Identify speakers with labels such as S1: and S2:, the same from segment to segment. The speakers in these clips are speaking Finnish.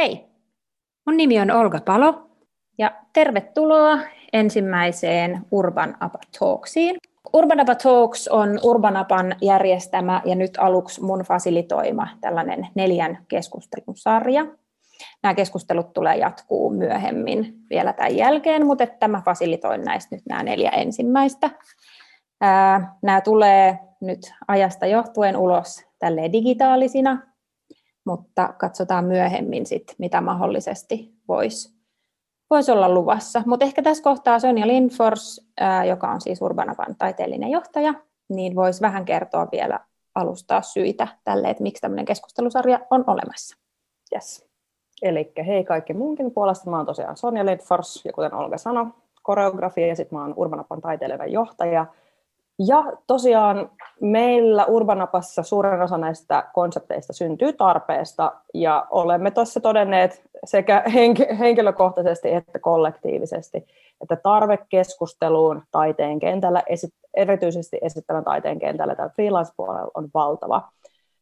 S1: Hei, mun nimi on Olga Palo ja tervetuloa ensimmäiseen Urban Apa Talksiin. Urban Apa Talks on Urban Apan järjestämä ja nyt aluksi mun fasilitoima tällainen neljän keskustelun sarja. Nämä keskustelut tulee jatkuu myöhemmin vielä tämän jälkeen, mutta että mä fasilitoin näistä nyt nämä neljä ensimmäistä. Nämä tulee nyt ajasta johtuen ulos tälle digitaalisina, mutta katsotaan myöhemmin sit, mitä mahdollisesti voisi vois olla luvassa. Mutta ehkä tässä kohtaa Sonja Lindfors, joka on siis Urbanavan taiteellinen johtaja, niin voisi vähän kertoa vielä alustaa syitä tälle, että miksi tämmöinen keskustelusarja on olemassa.
S2: Yes. Eli hei kaikki munkin puolesta. Mä oon tosiaan Sonja Lindfors, ja kuten Olga sanoi, koreografia, ja sitten mä oon Urbanapan taiteilijan johtaja. Ja tosiaan meillä Urbanapassa suurin osa näistä konsepteista syntyy tarpeesta, ja olemme tuossa todenneet sekä henkilökohtaisesti että kollektiivisesti, että tarve keskusteluun taiteen kentällä, erityisesti esittävän taiteen kentällä tai freelance-puolella on valtava.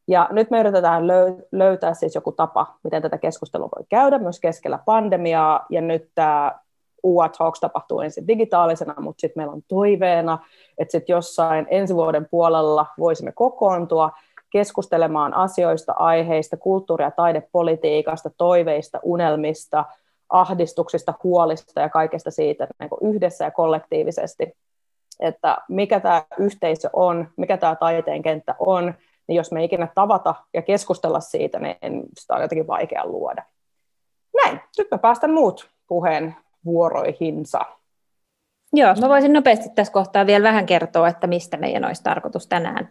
S2: Ja nyt me yritetään löytää siis joku tapa, miten tätä keskustelua voi käydä myös keskellä pandemiaa, ja nyt tämä UA Talks tapahtuu ensin digitaalisena, mutta sitten meillä on toiveena, että sitten jossain ensi vuoden puolella voisimme kokoontua keskustelemaan asioista, aiheista, kulttuuri- ja taidepolitiikasta, toiveista, unelmista, ahdistuksista, huolista ja kaikesta siitä niin kuin yhdessä ja kollektiivisesti, että mikä tämä yhteisö on, mikä tämä taiteen kenttä on, niin jos me ikinä tavata ja keskustella siitä, niin sitä on jotenkin vaikea luoda. Näin, nyt mä päästän muut puheen vuoroihinsa.
S1: Joo, mä voisin nopeasti tässä kohtaa vielä vähän kertoa, että mistä meidän olisi tarkoitus tänään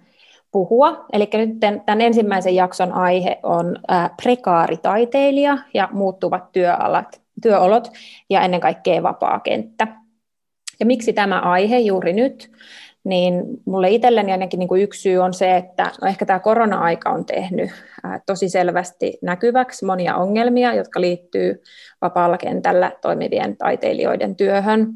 S1: puhua. Eli nyt tämän ensimmäisen jakson aihe on prekaaritaiteilija ja muuttuvat työalat, työolot ja ennen kaikkea vapaa kenttä. Ja miksi tämä aihe juuri nyt? Niin mulle itselleni ainakin niin kuin yksi syy on se, että no ehkä tämä korona-aika on tehnyt tosi selvästi näkyväksi monia ongelmia, jotka liittyy vapaalla kentällä toimivien taiteilijoiden työhön.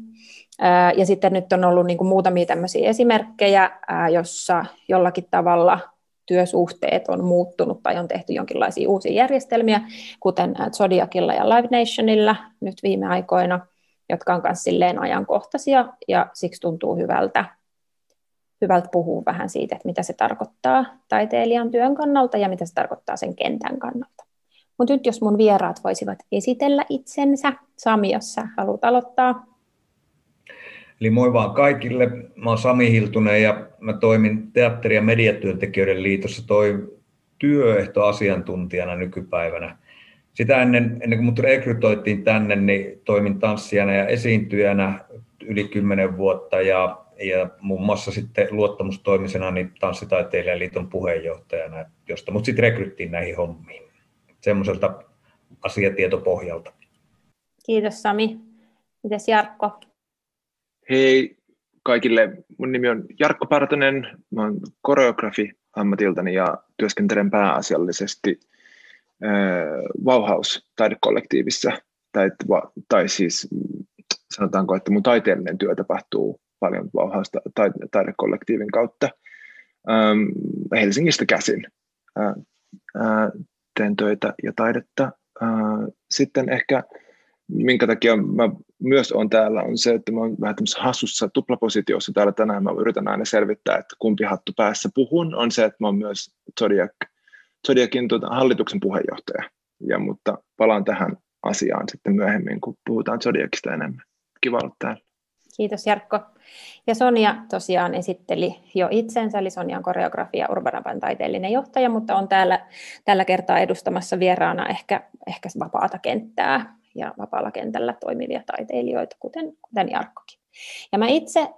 S1: Ja sitten nyt on ollut niin kuin muutamia tämmöisiä esimerkkejä, jossa jollakin tavalla työsuhteet on muuttunut tai on tehty jonkinlaisia uusia järjestelmiä, kuten Zodiacilla ja Live Nationilla nyt viime aikoina, jotka on myös silleen ajankohtaisia ja siksi tuntuu hyvältä, hyvältä puhua vähän siitä, että mitä se tarkoittaa taiteilijan työn kannalta ja mitä se tarkoittaa sen kentän kannalta. Mutta nyt jos mun vieraat voisivat esitellä itsensä. Sami, jos sä haluat aloittaa.
S3: Eli moi vaan kaikille. Mä oon Sami Hiltunen ja mä toimin Teatteri- ja mediatyöntekijöiden liitossa toi työehtoasiantuntijana nykypäivänä. Sitä ennen, ennen kuin mut rekrytoitiin tänne, niin toimin tanssijana ja esiintyjänä yli kymmenen vuotta ja, ja muun muassa sitten luottamustoimisena niin Tanssitaiteilijan liiton puheenjohtajana, josta mut sitten rekryttiin näihin hommiin. Semmoiselta asiatietopohjalta.
S1: Kiitos Sami. Mites Jarkko?
S4: Hei kaikille, mun nimi on Jarkko Partonen, mä oon koreografi ammatiltani ja työskentelen pääasiallisesti äh, Vauhaus-taidekollektiivissa, tai, tai siis sanotaanko, että mun taiteellinen työ tapahtuu paljon Vauhaus-taidekollektiivin kautta ähm, Helsingistä käsin. Äh, äh, teen töitä ja taidetta. Äh, sitten ehkä minkä takia mä myös on täällä, on se, että mä oon vähän tämmöisessä hassussa tuplapositiossa täällä tänään. Mä yritän aina selvittää, että kumpi hattu päässä puhun, on se, että mä oon myös Zodiac, Zodiacin tuota, hallituksen puheenjohtaja. Ja, mutta palaan tähän asiaan sitten myöhemmin, kun puhutaan Zodiacista enemmän. Kiva olla täällä.
S1: Kiitos Jarkko. Ja Sonja tosiaan esitteli jo itsensä, eli Sonja on koreografia Urbanavan taiteellinen johtaja, mutta on täällä tällä kertaa edustamassa vieraana ehkä, ehkä vapaata kenttää ja vapaalla kentällä toimivia taiteilijoita, kuten, kuten Jarkkokin. Ja mä itse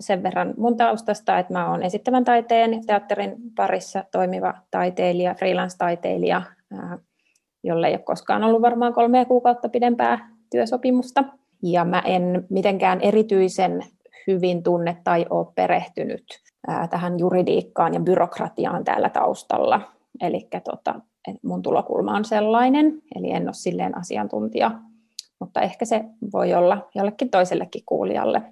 S1: sen verran mun taustasta, että mä oon esittävän taiteen teatterin parissa toimiva taiteilija, freelance-taiteilija, jolle ei ole koskaan ollut varmaan kolmea kuukautta pidempää työsopimusta. Ja mä en mitenkään erityisen hyvin tunne tai ole perehtynyt tähän juridiikkaan ja byrokratiaan täällä taustalla. Eli tota, mun tulokulma on sellainen, eli en ole silleen asiantuntija, mutta ehkä se voi olla jollekin toisellekin kuulijalle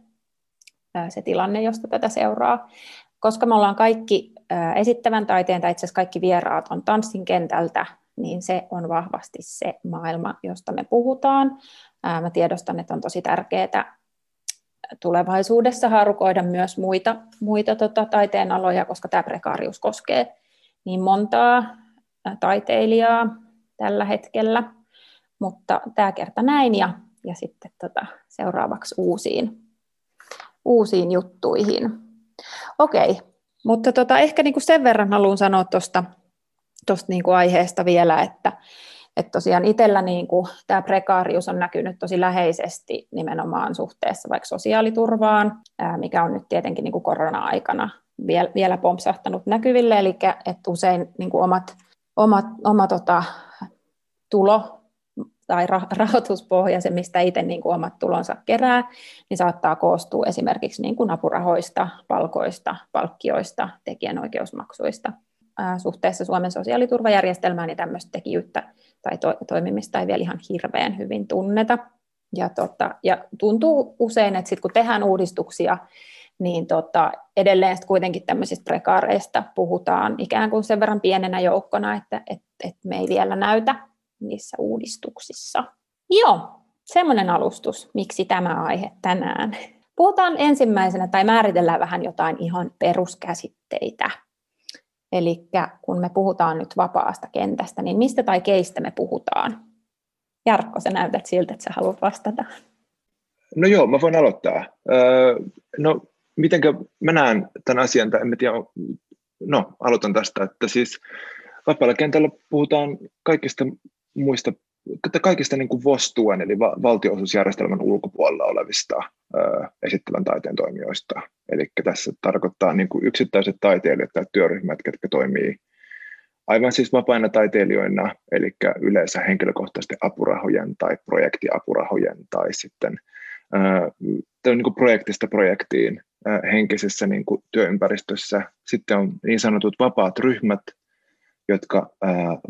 S1: se tilanne, josta tätä seuraa. Koska me ollaan kaikki esittävän taiteen, tai itse asiassa kaikki vieraat on tanssin kentältä, niin se on vahvasti se maailma, josta me puhutaan. Mä tiedostan, että on tosi tärkeää tulevaisuudessa harukoida myös muita, muita tota, taiteenaloja, koska tämä prekaarius koskee niin montaa taiteilijaa tällä hetkellä. Mutta tämä kerta näin ja, ja sitten tota, seuraavaksi uusiin, uusiin juttuihin. Okei, mutta tota, ehkä niinku sen verran haluan sanoa tuosta niinku aiheesta vielä, että et tosiaan itsellä niinku, tämä prekaarius on näkynyt tosi läheisesti nimenomaan suhteessa vaikka sosiaaliturvaan, mikä on nyt tietenkin niinku korona-aikana vielä, vielä pompsahtanut näkyville, eli että usein niinku omat, omat, oma tota, tulo tai rahoituspohja, se mistä itse niin kuin omat tulonsa kerää, niin saattaa koostua esimerkiksi niin kuin apurahoista, palkoista, palkkioista, tekijänoikeusmaksuista. Suhteessa Suomen sosiaaliturvajärjestelmään niin tämmöistä tekijyyttä tai to- toimimista ei vielä ihan hirveän hyvin tunneta. Ja, tota, ja tuntuu usein, että sit kun tehdään uudistuksia, niin tota, edelleen kuitenkin tämmöisistä prekaareista puhutaan ikään kuin sen verran pienenä joukkona, että et, et me ei vielä näytä niissä uudistuksissa. Joo, semmoinen alustus, miksi tämä aihe tänään. Puhutaan ensimmäisenä tai määritellään vähän jotain ihan peruskäsitteitä. Eli kun me puhutaan nyt vapaasta kentästä, niin mistä tai keistä me puhutaan? Jarkko, sä näytät siltä, että sä haluat vastata.
S4: No joo, mä voin aloittaa. Öö, no, mitenkä mä näen tämän asian, tai en tiedä, no aloitan tästä, että siis vapaalla kentällä puhutaan kaikista muista kaikista niin kuin VOS-tuen, eli valtionosuusjärjestelmän ulkopuolella olevista esittävän taiteen toimijoista. Eli tässä tarkoittaa niin kuin yksittäiset taiteilijat tai työryhmät, jotka toimii aivan siis vapaina taiteilijoina, eli yleensä henkilökohtaisesti apurahojen tai projektiapurahojen tai sitten ö, niin kuin projektista projektiin henkisessä niin kuin työympäristössä. Sitten on niin sanotut vapaat ryhmät, jotka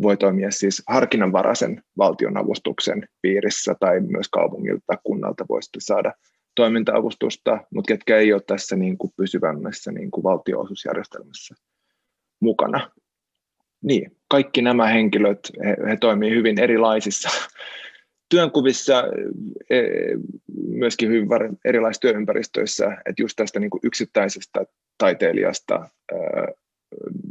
S4: voi toimia siis harkinnanvaraisen valtionavustuksen piirissä tai myös kaupungilta kunnalta voi saada toiminta-avustusta, mutta ketkä ei ole tässä niin kuin pysyvämmässä niin kuin valtionosuusjärjestelmässä mukana. Niin, kaikki nämä henkilöt, he, he toimii hyvin erilaisissa työnkuvissa, e, myöskin hyvin erilaisissa työympäristöissä, että just tästä niin kuin yksittäisestä taiteilijasta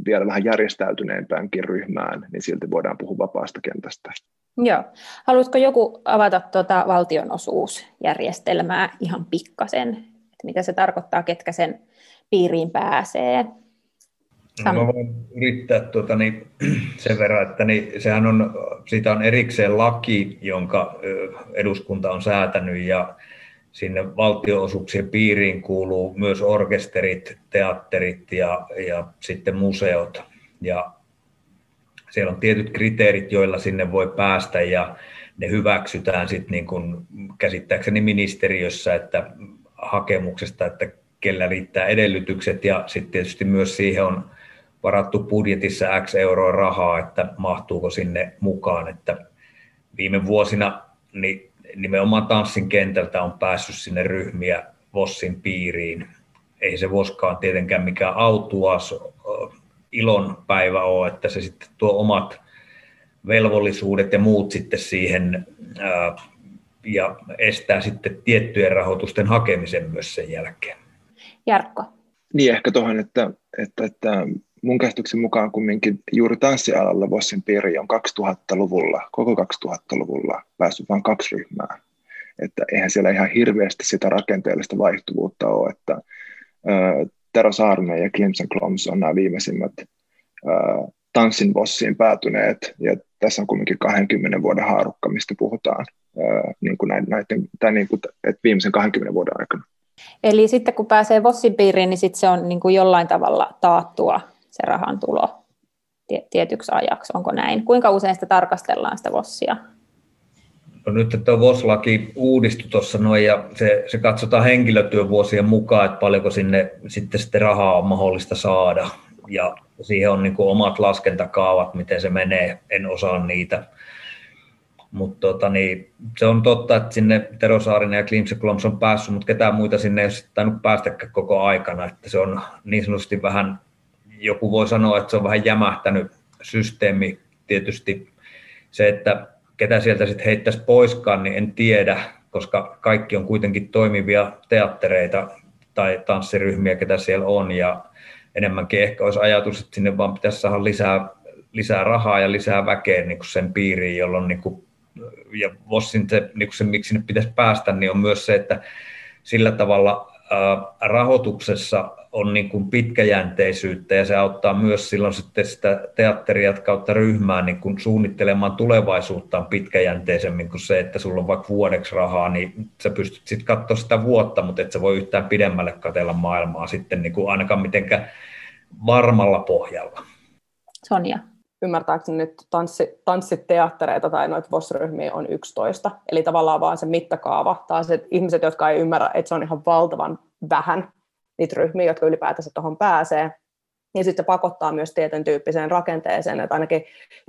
S4: vielä vähän järjestäytyneempäänkin ryhmään, niin silti voidaan puhua vapaasta kentästä.
S1: Joo. Haluaisiko joku avata tuota valtionosuusjärjestelmää ihan pikkasen, että mitä se tarkoittaa, ketkä sen piiriin pääsee?
S3: No, mä voin yrittää tuota, niin, sen verran, että niin, sehän on, siitä on erikseen laki, jonka eduskunta on säätänyt ja sinne valtionosuuksien piiriin kuuluu myös orkesterit, teatterit ja, ja sitten museot. Ja siellä on tietyt kriteerit, joilla sinne voi päästä ja ne hyväksytään sitten niin kuin käsittääkseni ministeriössä että hakemuksesta, että kellä riittää edellytykset ja sitten tietysti myös siihen on varattu budjetissa X euroa rahaa, että mahtuuko sinne mukaan, että viime vuosina niin nimenomaan tanssin kentältä on päässyt sinne ryhmiä Vossin piiriin. Ei se Voskaan tietenkään mikään autuas ilon päivä ole, että se sitten tuo omat velvollisuudet ja muut sitten siihen ja estää sitten tiettyjen rahoitusten hakemisen myös sen jälkeen.
S1: Jarkko.
S4: Niin ehkä tuohon, että, että, että mun käsityksen mukaan kumminkin juuri tanssialalla Vossin piiri on 2000-luvulla, koko 2000-luvulla päässyt vain kaksi ryhmää. Että eihän siellä ihan hirveästi sitä rakenteellista vaihtuvuutta ole, että ää, Tero Saarinen ja Clemson Kloms on nämä viimeisimmät tanssin Vossiin päätyneet, ja tässä on kumminkin 20 vuoden haarukka, mistä puhutaan niin kuin näiden, tai niin kuin, että viimeisen 20 vuoden aikana.
S1: Eli sitten kun pääsee Vossin piiriin, niin sitten se on niin kuin jollain tavalla taattua se rahan tulo tietyksi ajaksi, onko näin? Kuinka usein sitä tarkastellaan sitä VOSsia?
S3: No nyt että VOS-laki uudistui tuossa noin ja se, se katsotaan henkilötyövuosien mukaan, että paljonko sinne sitten, sitten rahaa on mahdollista saada. Ja siihen on niin omat laskentakaavat, miten se menee, en osaa niitä. Mutta tota, niin, se on totta, että sinne Tero Saarinen ja Klimse on päässyt, mutta ketään muita sinne ei ole tainnut päästäkään koko aikana. Että se on niin sanotusti vähän joku voi sanoa, että se on vähän jämähtänyt systeemi. Tietysti se, että ketä sieltä sitten heittäisi poiskaan, niin en tiedä, koska kaikki on kuitenkin toimivia teattereita tai tanssiryhmiä, ketä siellä on, ja enemmänkin ehkä olisi ajatus, että sinne vaan pitäisi saada lisää, lisää rahaa ja lisää väkeä niin kuin sen piiriin, jolloin niin kuin, ja Vossin se, niin kuin se, miksi sinne pitäisi päästä, niin on myös se, että sillä tavalla ää, rahoituksessa on niin kuin pitkäjänteisyyttä ja se auttaa myös silloin sitten sitä teatteria kautta ryhmää niin kuin suunnittelemaan tulevaisuuttaan pitkäjänteisemmin kuin se, että sulla on vaikka vuodeksi rahaa, niin sä pystyt sitten katsoa sitä vuotta, mutta et sä voi yhtään pidemmälle katella maailmaa sitten niin kuin ainakaan mitenkään varmalla pohjalla.
S1: Sonja.
S2: Ymmärtääkseni nyt tanssi, tanssiteattereita tai noita VOS-ryhmiä on 11, eli tavallaan vaan se mittakaava, tai se ihmiset, jotka ei ymmärrä, että se on ihan valtavan vähän, niitä ryhmiä, jotka ylipäätänsä tuohon pääsee. Ja sitten se pakottaa myös tietyn tyyppiseen rakenteeseen, että ainakin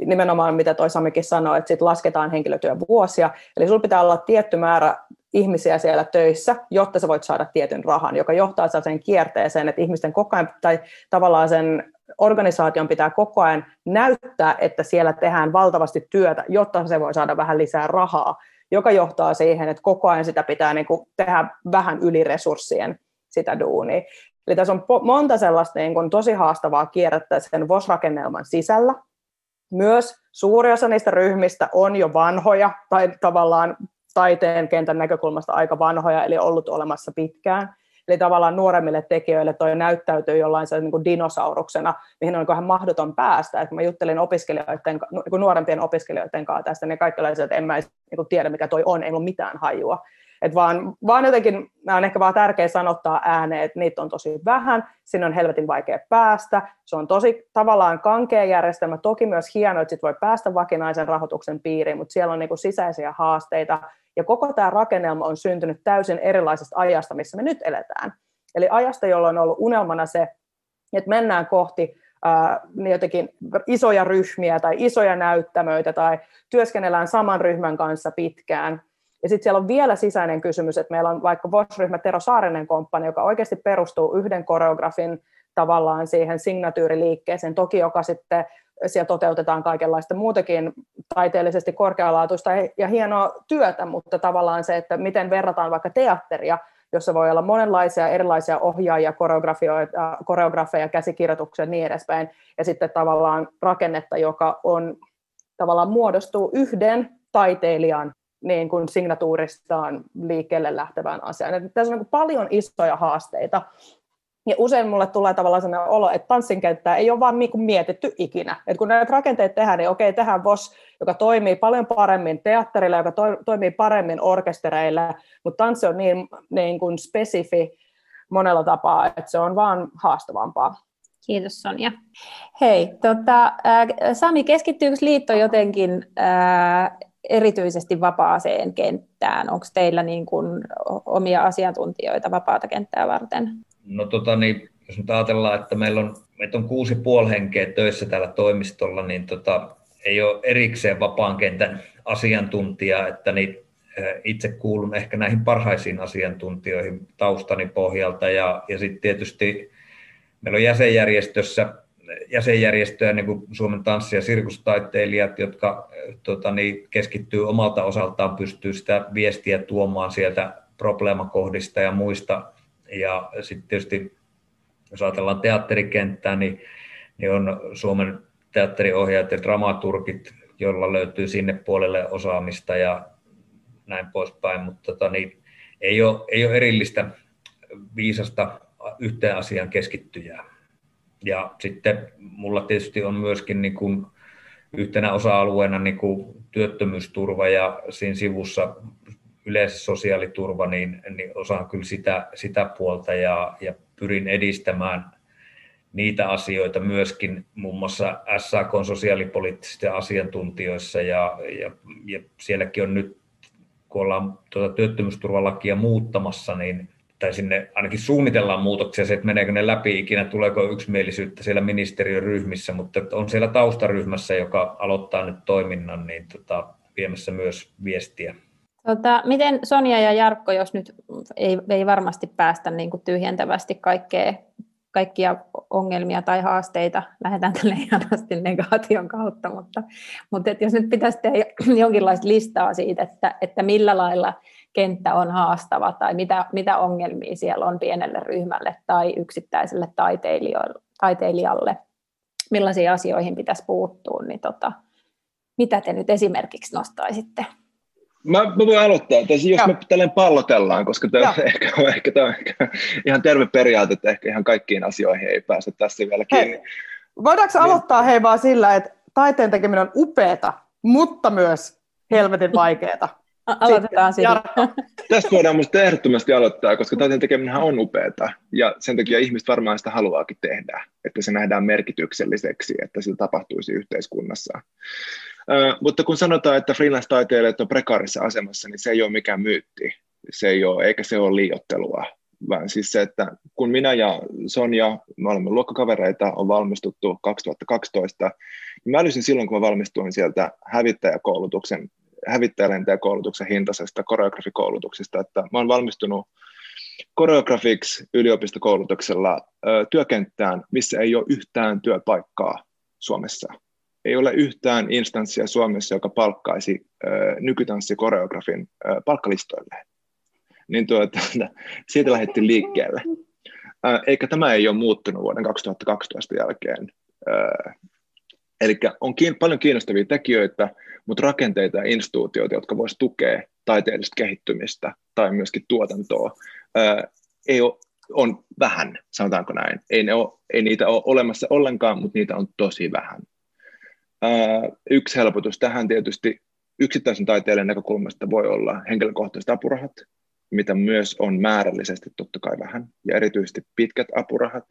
S2: nimenomaan mitä toi Samikin sanoi, että sitten lasketaan henkilötyövuosia, eli sulla pitää olla tietty määrä ihmisiä siellä töissä, jotta sä voit saada tietyn rahan, joka johtaa sen kierteeseen, että ihmisten koko ajan, tai tavallaan sen organisaation pitää koko ajan näyttää, että siellä tehdään valtavasti työtä, jotta se voi saada vähän lisää rahaa, joka johtaa siihen, että koko ajan sitä pitää niin kuin tehdä vähän yli resurssien sitä duunia. Eli tässä on monta sellaista niin kuin tosi haastavaa kierrettä sen VOS-rakennelman sisällä. Myös suuri osa niistä ryhmistä on jo vanhoja tai tavallaan taiteen kentän näkökulmasta aika vanhoja, eli ollut olemassa pitkään. Eli tavallaan nuoremmille tekijöille toi näyttäytyy jollain niin kuin dinosauruksena, mihin on ihan mahdoton päästä. Et kun mä juttelin opiskelijoiden, niin nuorempien opiskelijoiden kanssa tästä, niin kaikki olivat, että en mä edes niin tiedä, mikä toi on, ei ole mitään hajua. Et vaan, vaan jotenkin, nämä on ehkä vaan tärkeää sanottaa ääneen, että niitä on tosi vähän, sinne on helvetin vaikea päästä, se on tosi tavallaan kankea järjestelmä, toki myös hienoa, että sit voi päästä vakinaisen rahoituksen piiriin, mutta siellä on niinku sisäisiä haasteita, ja koko tämä rakennelma on syntynyt täysin erilaisesta ajasta, missä me nyt eletään. Eli ajasta, jolloin on ollut unelmana se, että mennään kohti ää, niin jotenkin isoja ryhmiä tai isoja näyttämöitä tai työskennellään saman ryhmän kanssa pitkään, ja sitten siellä on vielä sisäinen kysymys, että meillä on vaikka Voss-ryhmä Tero Saarinen komppani, joka oikeasti perustuu yhden koreografin tavallaan siihen signatyyriliikkeeseen, toki joka sitten siellä toteutetaan kaikenlaista muutakin taiteellisesti korkealaatuista ja hienoa työtä, mutta tavallaan se, että miten verrataan vaikka teatteria, jossa voi olla monenlaisia erilaisia ohjaajia, koreografeja, käsikirjoituksia ja niin edespäin, ja sitten tavallaan rakennetta, joka on tavallaan muodostuu yhden taiteilijan niin kuin signatuuristaan liikkeelle lähtevään asiaan. Että tässä on niin paljon isoja haasteita. Ja usein mulle tulee tavallaan sellainen olo, että tanssinkenttää ei ole vaan niin kuin mietitty ikinä. Että kun näitä rakenteet tehdään, niin okei, tehdään VOS, joka toimii paljon paremmin teatterilla, joka to, toimii paremmin orkestereilla, mutta tanssi on niin, niin kuin spesifi monella tapaa, että se on vaan haastavampaa.
S1: Kiitos Sonja. Hei, tota, äh, Sami, keskittyykö liitto jotenkin äh, erityisesti vapaaseen kenttään? Onko teillä niin kuin omia asiantuntijoita vapaata kenttää varten?
S3: No tota, niin, jos nyt ajatellaan, että meillä on, meitä on kuusi puoli henkeä töissä täällä toimistolla, niin tota, ei ole erikseen vapaan kentän asiantuntijaa, että niin, itse kuulun ehkä näihin parhaisiin asiantuntijoihin taustani pohjalta ja, ja sitten tietysti meillä on jäsenjärjestössä jäsenjärjestöjä, niin kuin Suomen tanssi- ja sirkustaiteilijat, jotka tota, niin, keskittyy omalta osaltaan, pystyy sitä viestiä tuomaan sieltä probleemakohdista ja muista. Ja sitten tietysti, jos ajatellaan teatterikenttää, niin, niin on Suomen teatteriohjaajat ja dramaturgit, joilla löytyy sinne puolelle osaamista ja näin poispäin, mutta tota, niin, ei, ole, ei ole erillistä viisasta yhteen asiaan keskittyjää. Ja sitten mulla tietysti on myöskin niin kuin yhtenä osa-alueena niin kuin työttömyysturva ja siinä sivussa yleensä sosiaaliturva, niin, niin osaan kyllä sitä, sitä puolta ja, ja pyrin edistämään niitä asioita myöskin muun mm. muassa SAK sosiaalipoliittisissa asiantuntijoissa ja, ja, ja sielläkin on nyt, kun ollaan tuota työttömyysturvalakia muuttamassa, niin tai sinne ainakin suunnitellaan muutoksia, se, että meneekö ne läpi ikinä, tuleeko yksimielisyyttä siellä ministeriön ryhmissä, mutta on siellä taustaryhmässä, joka aloittaa nyt toiminnan, niin tota, viemässä myös viestiä.
S1: Tota, miten Sonja ja Jarkko, jos nyt ei, ei varmasti päästä niin kuin tyhjentävästi kaikkea kaikkia ongelmia tai haasteita lähdetään tälle ihanasti negaation kautta, mutta, mutta että jos nyt pitäisi tehdä jonkinlaista listaa siitä, että, että millä lailla kenttä on haastava tai mitä, mitä ongelmia siellä on pienelle ryhmälle tai yksittäiselle taiteilijalle, millaisiin asioihin pitäisi puuttua, niin tota, mitä te nyt esimerkiksi nostaisitte?
S4: Mä, mä voin aloittaa, tai jos me tälleen pallotellaan, koska tämä ehkä, on, ehkä, tämä on ehkä ihan terve periaate, että ehkä ihan kaikkiin asioihin ei pääse tässä vielä kiinni. Hei,
S2: voidaanko niin. aloittaa hei vaan sillä, että taiteen tekeminen on upeata, mutta myös helvetin vaikeaa.
S1: Aloitetaan siitä.
S4: Tästä voidaan minusta ehdottomasti aloittaa, koska taiteen tekeminen on upeata ja sen takia ihmiset varmaan sitä haluaakin tehdä, että se nähdään merkitykselliseksi, että se tapahtuisi yhteiskunnassa. Uh, mutta kun sanotaan, että freelance-taiteilijat on prekaarissa asemassa, niin se ei ole mikään myytti, se ei ole, eikä se ole liiottelua, vaan siis se, että kun minä ja Sonja, me olemme luokkakavereita, on valmistuttu 2012, niin mä älysin silloin, kun mä valmistuin sieltä hävittäjäkoulutuksen hävittäjälentäjäkoulutuksen hintaisesta koreografikoulutuksesta, että mä olen valmistunut koreografiksi yliopistokoulutuksella ö, työkenttään, missä ei ole yhtään työpaikkaa Suomessa. Ei ole yhtään instanssia Suomessa, joka palkkaisi ö, nykytanssikoreografin ö, palkkalistoille. Niin tuota, siitä lähdettiin liikkeelle. Eikä tämä ei ole muuttunut vuoden 2012 jälkeen. Eli on kiin, paljon kiinnostavia tekijöitä, mutta rakenteita ja instituutioita, jotka voisivat tukea taiteellista kehittymistä tai myöskin tuotantoa, ää, ei ole, on vähän, sanotaanko näin. Ei, ne ole, ei niitä ole olemassa ollenkaan, mutta niitä on tosi vähän. Ää, yksi helpotus tähän tietysti yksittäisen taiteilijan näkökulmasta voi olla henkilökohtaiset apurahat, mitä myös on määrällisesti totta kai vähän, ja erityisesti pitkät apurahat.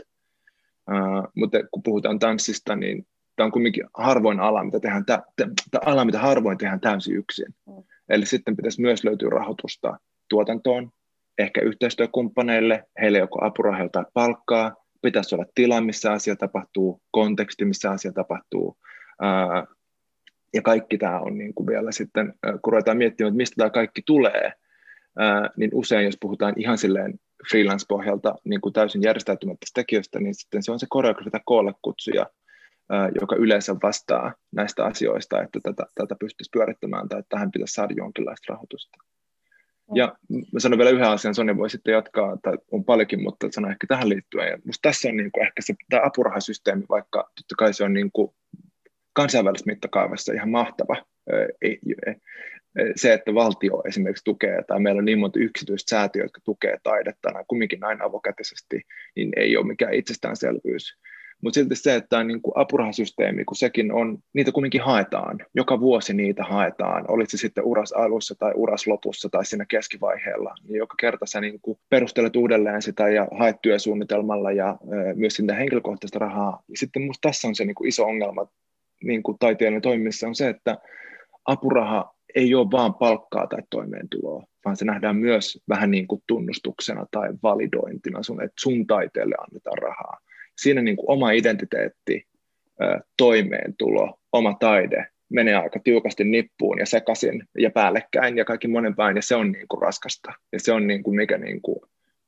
S4: Uh, mutta kun puhutaan tanssista, niin tämä on kuitenkin harvoin ala, mitä tehdään, tä, tä, ala, mitä harvoin tehdään täysin yksin. Mm. Eli sitten pitäisi myös löytyä rahoitusta tuotantoon, ehkä yhteistyökumppaneille, heille joko apurahoja tai palkkaa, pitäisi olla tila, missä asia tapahtuu, konteksti, missä asia tapahtuu, ää, ja kaikki tämä on niin kuin vielä sitten, kun ruvetaan miettimään, että mistä tämä kaikki tulee, ää, niin usein jos puhutaan ihan silleen freelance-pohjalta niin kuin täysin järjestäytymättä tekijöistä, niin sitten se on se koreografi tai koolle kutsuja, joka yleensä vastaa näistä asioista, että tätä, tätä pystyisi pyörittämään tai että tähän pitäisi saada jonkinlaista rahoitusta. Ja mä sanon vielä yhden asian, Sonja voi sitten jatkaa, tai on paljonkin, mutta sanon ehkä tähän liittyen. Ja musta tässä on niin kuin ehkä se tämä apurahasysteemi, vaikka totta kai se on niin kuin kansainvälisessä mittakaavassa ihan mahtava. Se, että valtio esimerkiksi tukee, tai meillä on niin monta yksityistä säätiöä, jotka tukee taidetta näin, kumminkin näin avokätisesti, niin ei ole mikään itsestäänselvyys. Mutta silti se, että tämä niin apurahasysteemi, kun sekin on, niitä kuitenkin haetaan, joka vuosi niitä haetaan, olit se sitten uras alussa tai uras lopussa tai siinä keskivaiheella, niin joka kerta sä niin kuin perustelet uudelleen sitä ja haet työsuunnitelmalla ja ö, myös sinne henkilökohtaista rahaa. Ja sitten minusta tässä on se niin kuin iso ongelma niin kuin toimissa on se, että apuraha ei ole vaan palkkaa tai toimeentuloa, vaan se nähdään myös vähän niin kuin tunnustuksena tai validointina sun, että sun taiteelle annetaan rahaa siinä niin kuin oma identiteetti, toimeentulo, oma taide menee aika tiukasti nippuun ja sekaisin ja päällekkäin ja kaikki monen päin, ja se on niin kuin raskasta. Ja se on niin kuin, mikä niin kuin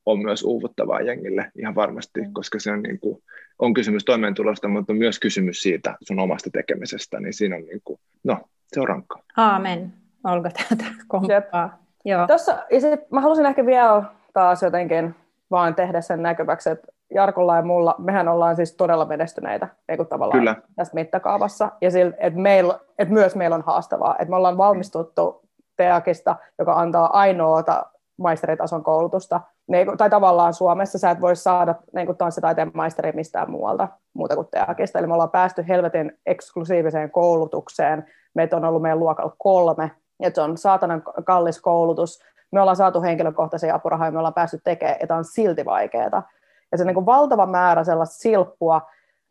S4: on myös uuvuttavaa jengille ihan varmasti, mm. koska se on, niin kuin, on kysymys toimeentulosta, mutta myös kysymys siitä sun omasta tekemisestä, niin siinä on niin kuin, no, se on rankkaa.
S1: Aamen. Olga täältä komppaa.
S2: Joo. Tossa, ja sit mä halusin ehkä vielä taas jotenkin vaan tehdä sen näkyväksi, että Jarkolla ja mulla, mehän ollaan siis todella menestyneitä niin tavallaan Kyllä. tässä mittakaavassa. Ja sillä, että, meil, että myös meillä on haastavaa. Että me ollaan valmistuttu TEAKista, joka antaa ainoata maisteritason koulutusta. Niin, tai tavallaan Suomessa sä et voi saada niin tanssitaiteen maisteri mistään muualta muuta kuin TEAKista. Eli me ollaan päästy helvetin eksklusiiviseen koulutukseen. Meitä on ollut meidän luokalla kolme. Ja se on saatanan kallis koulutus. Me ollaan saatu henkilökohtaisia apurahoja, me ollaan päästy tekemään, ja tämä on silti vaikeaa. Ja se on niin valtava määrä sellaista silppua,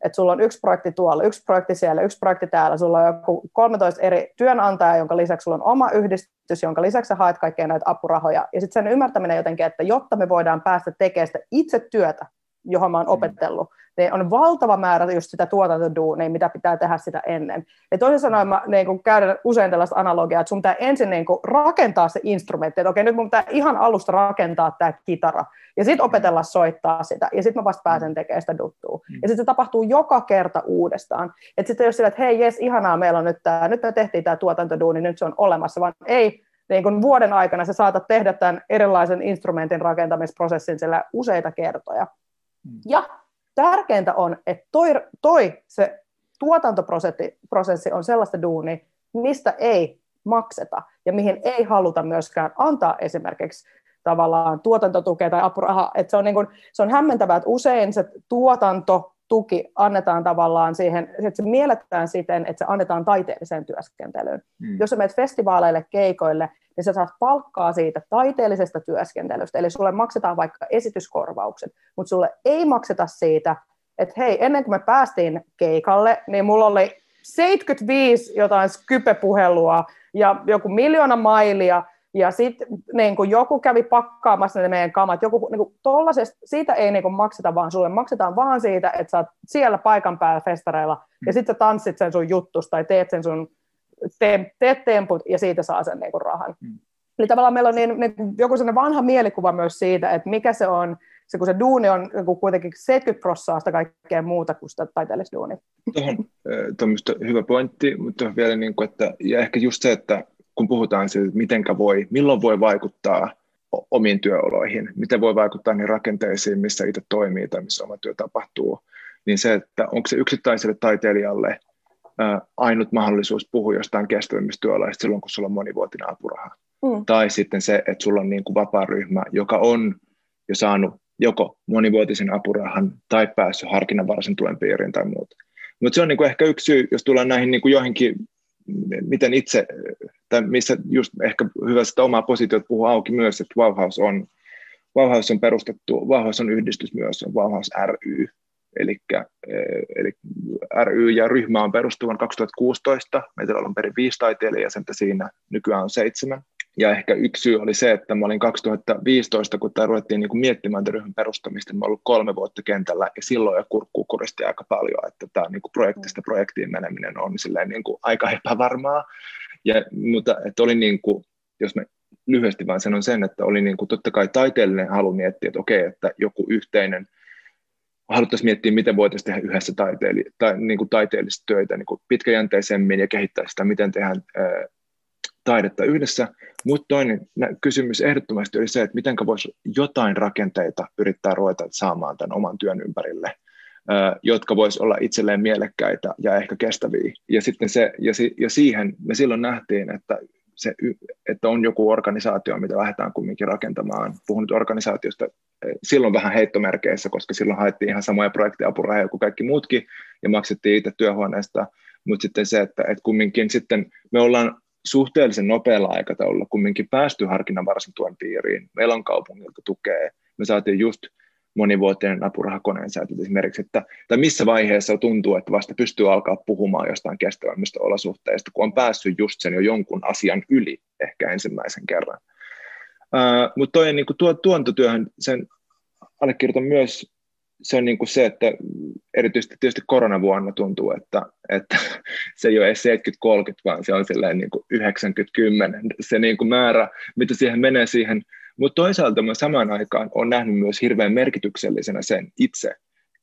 S2: että sulla on yksi projekti tuolla, yksi projekti siellä, yksi projekti täällä, sulla on joku 13 eri työnantajaa, jonka lisäksi sulla on oma yhdistys, jonka lisäksi sä haet kaikkea näitä apurahoja. Ja sitten sen ymmärtäminen jotenkin, että jotta me voidaan päästä tekemään sitä itse työtä, johon mä oon opetellut, niin on valtava määrä just sitä tuotantoduunia, mitä pitää tehdä sitä ennen. Ja toisin sanoen mä niin kun käydän usein tällaista analogiaa, että sun pitää ensin niin kun rakentaa se instrumentti, että okei, nyt mun pitää ihan alusta rakentaa tämä kitara, ja sitten opetella soittaa sitä, ja sitten mä vasta pääsen tekemään sitä duttua. Mm. Ja sitten se tapahtuu joka kerta uudestaan. Että sitten jos sillä, että hei, jes, ihanaa, meillä on nyt tämä, nyt me tehtiin tämä tuotantoduuni, nyt se on olemassa, vaan ei, niin kun vuoden aikana sä saatat tehdä tämän erilaisen instrumentin rakentamisprosessin siellä useita kertoja. Mm. Ja tärkeintä on, että toi, toi se tuotantoprosessi on sellaista duunia, mistä ei makseta ja mihin ei haluta myöskään antaa esimerkiksi tavallaan tuotantotukea tai apurahaa. Se, on niin se on hämmentävää, että usein se tuotanto tuki annetaan tavallaan siihen, että se mielletään siten, että se annetaan taiteelliseen työskentelyyn. Mm. Jos sä menet festivaaleille, keikoille, niin sä saat palkkaa siitä taiteellisesta työskentelystä, eli sulle maksetaan vaikka esityskorvaukset, mutta sulle ei makseta siitä, että hei, ennen kuin me päästiin keikalle, niin mulla oli 75 jotain skype-puhelua ja joku miljoona mailia, ja sitten niin joku kävi pakkaamassa ne meidän kamat, joku, niin kuin, siitä ei niin kuin, makseta vaan sulle, maksetaan vaan siitä, että sä oot siellä paikan päällä festareilla, mm. ja sitten sä tanssit sen sun juttus, tai teet sen sun, te, teet temput, ja siitä saa sen niin kuin, rahan. Mm. Eli tavallaan meillä on niin, niin, joku sellainen vanha mielikuva myös siitä, että mikä se on, se, kun se duuni on niin kuitenkin 70 prosenttia kaikkea muuta kuin sitä taiteellista duunia.
S4: Tuohon, hyvä pointti, mutta vielä, niin kuin, että, ja ehkä just se, että kun puhutaan siitä, että mitenkä voi, milloin voi vaikuttaa omiin työoloihin, miten voi vaikuttaa niin rakenteisiin, missä itse toimii tai missä oma työ tapahtuu, niin se, että onko se yksittäiselle taiteilijalle ainut mahdollisuus puhua jostain kestävimmistä työoloista silloin, kun sulla on monivuotinen apuraha. Mm. Tai sitten se, että sulla on niin kuin vapaa ryhmä, joka on jo saanut joko monivuotisen apurahan tai päässyt harkinnanvaraisen tuen piiriin tai muuta. Mutta se on niin kuin ehkä yksi syy, jos tullaan näihin niin kuin joihinkin miten itse, tai missä just ehkä hyvä sitä omaa positiota puhua auki myös, että Bauhaus on, Bauhaus on perustettu, Bauhaus on yhdistys myös, on Bauhaus ry, eli, eli ry ja ryhmä on perustuvan 2016, meitä on perin viisi taiteilijäsentä siinä, nykyään on seitsemän, ja ehkä yksi syy oli se, että mä olin 2015, kun tämä ruvettiin niin miettimään ryhmän perustamista, mä ollut kolme vuotta kentällä, ja silloin jo kurkkuu kuristi aika paljon, että tämä niin kuin projektista projektiin meneminen on silleen niin kuin aika epävarmaa. Ja, mutta että oli niin kuin, jos mä lyhyesti vain sanon sen, että oli niin kuin totta kai taiteellinen halu miettiä, että okei, että joku yhteinen, haluttaisiin miettiä, miten voitaisiin tehdä yhdessä taiteelli, tai, niin kuin taiteellista töitä niin kuin pitkäjänteisemmin ja kehittää sitä, miten tehdään taidetta yhdessä, mutta toinen kysymys ehdottomasti oli se, että miten voisi jotain rakenteita yrittää ruveta saamaan tämän oman työn ympärille, jotka voisi olla itselleen mielekkäitä ja ehkä kestäviä. Ja, sitten se, ja, si, ja siihen me silloin nähtiin, että, se, että on joku organisaatio, mitä lähdetään kumminkin rakentamaan. Puhun nyt organisaatiosta silloin vähän heittomerkeissä, koska silloin haettiin ihan samoja projektiapurahoja kuin kaikki muutkin ja maksettiin itse työhuoneesta, mutta sitten se, että, että kumminkin sitten me ollaan suhteellisen nopealla aikataululla kumminkin päästy harkinnanvaraisen tuen piiriin. Meillä on kaupungilta tukea. Me saatiin just monivuotinen apurahakoneen säätöt esimerkiksi, että, tai missä vaiheessa tuntuu, että vasta pystyy alkaa puhumaan jostain kestävämmistä olosuhteista, kun on päässyt just sen jo jonkun asian yli ehkä ensimmäisen kerran. Uh, Mutta toi niin tuo, tuontotyöhön, sen allekirjoitan myös se on niin kuin se, että erityisesti tietysti koronavuonna tuntuu, että, että se ei ole edes 70-30, vaan se on silleen niin kuin 90-10, se niin kuin määrä, mitä siihen menee siihen. Mutta toisaalta mä samaan aikaan olen nähnyt myös hirveän merkityksellisenä sen itse,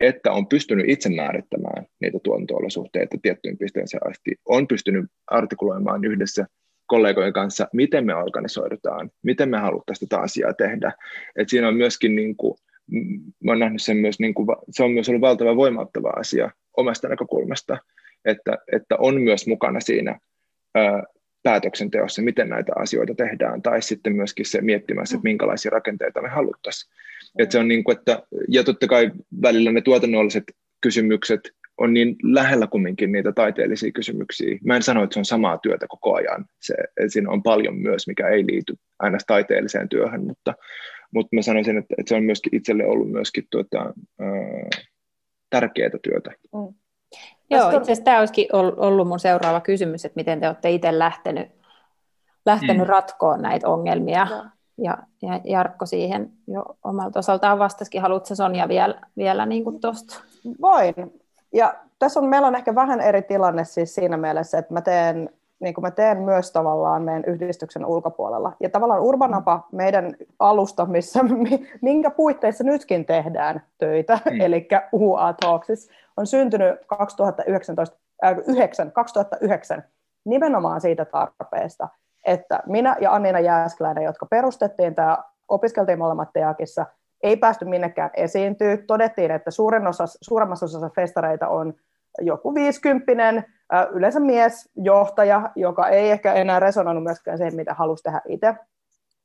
S4: että on pystynyt itse määrittämään niitä tuotanto-olosuhteita tiettyyn pisteeseen asti, on pystynyt artikuloimaan yhdessä kollegojen kanssa, miten me organisoidutaan, miten me haluttaisiin tätä asiaa tehdä. Et siinä on myöskin niin kuin, mä oon nähnyt sen myös, niin kuin, se on myös ollut valtava voimauttava asia omasta näkökulmasta, että, että on myös mukana siinä ää, päätöksenteossa, miten näitä asioita tehdään, tai sitten myöskin se miettimässä, että minkälaisia rakenteita me haluttaisiin. Että se on niin kuin, että, ja totta kai välillä ne tuotannolliset kysymykset on niin lähellä kumminkin niitä taiteellisia kysymyksiä. Mä en sano, että se on samaa työtä koko ajan. Se, siinä on paljon myös, mikä ei liity aina taiteelliseen työhön, mutta, mutta mä sanoisin, että, että se on myöskin itselle ollut myöskin tuota, ää, tärkeää työtä. Mm.
S1: Joo, itse asiassa tämä olisikin ollut mun seuraava kysymys, että miten te olette itse lähtenyt, lähtenyt mm. ratkoon näitä ongelmia. ja, ja Jarkko siihen jo omalta osaltaan vastasikin. Haluatko Sonja vielä, vielä niin tuosta?
S2: Voin. Ja tässä on, meillä on ehkä vähän eri tilanne siis siinä mielessä, että mä teen, niin kuin mä teen myös tavallaan meidän yhdistyksen ulkopuolella. Ja tavallaan Urbanapa, meidän alusta, missä, minkä puitteissa nytkin tehdään töitä, mm. eli UA Talksis, on syntynyt 2019, äh, 9, 2009 nimenomaan siitä tarpeesta, että minä ja Annina Jääskeläinen, jotka perustettiin tämä, opiskeltiin molemmat Teakissa, ei päästy minnekään esiintyä. Todettiin, että suurin osa, suuremmassa osassa festareita on joku viisikymppinen, yleensä mies, johtaja, joka ei ehkä enää resonoinut myöskään siihen, mitä halusi tehdä itse.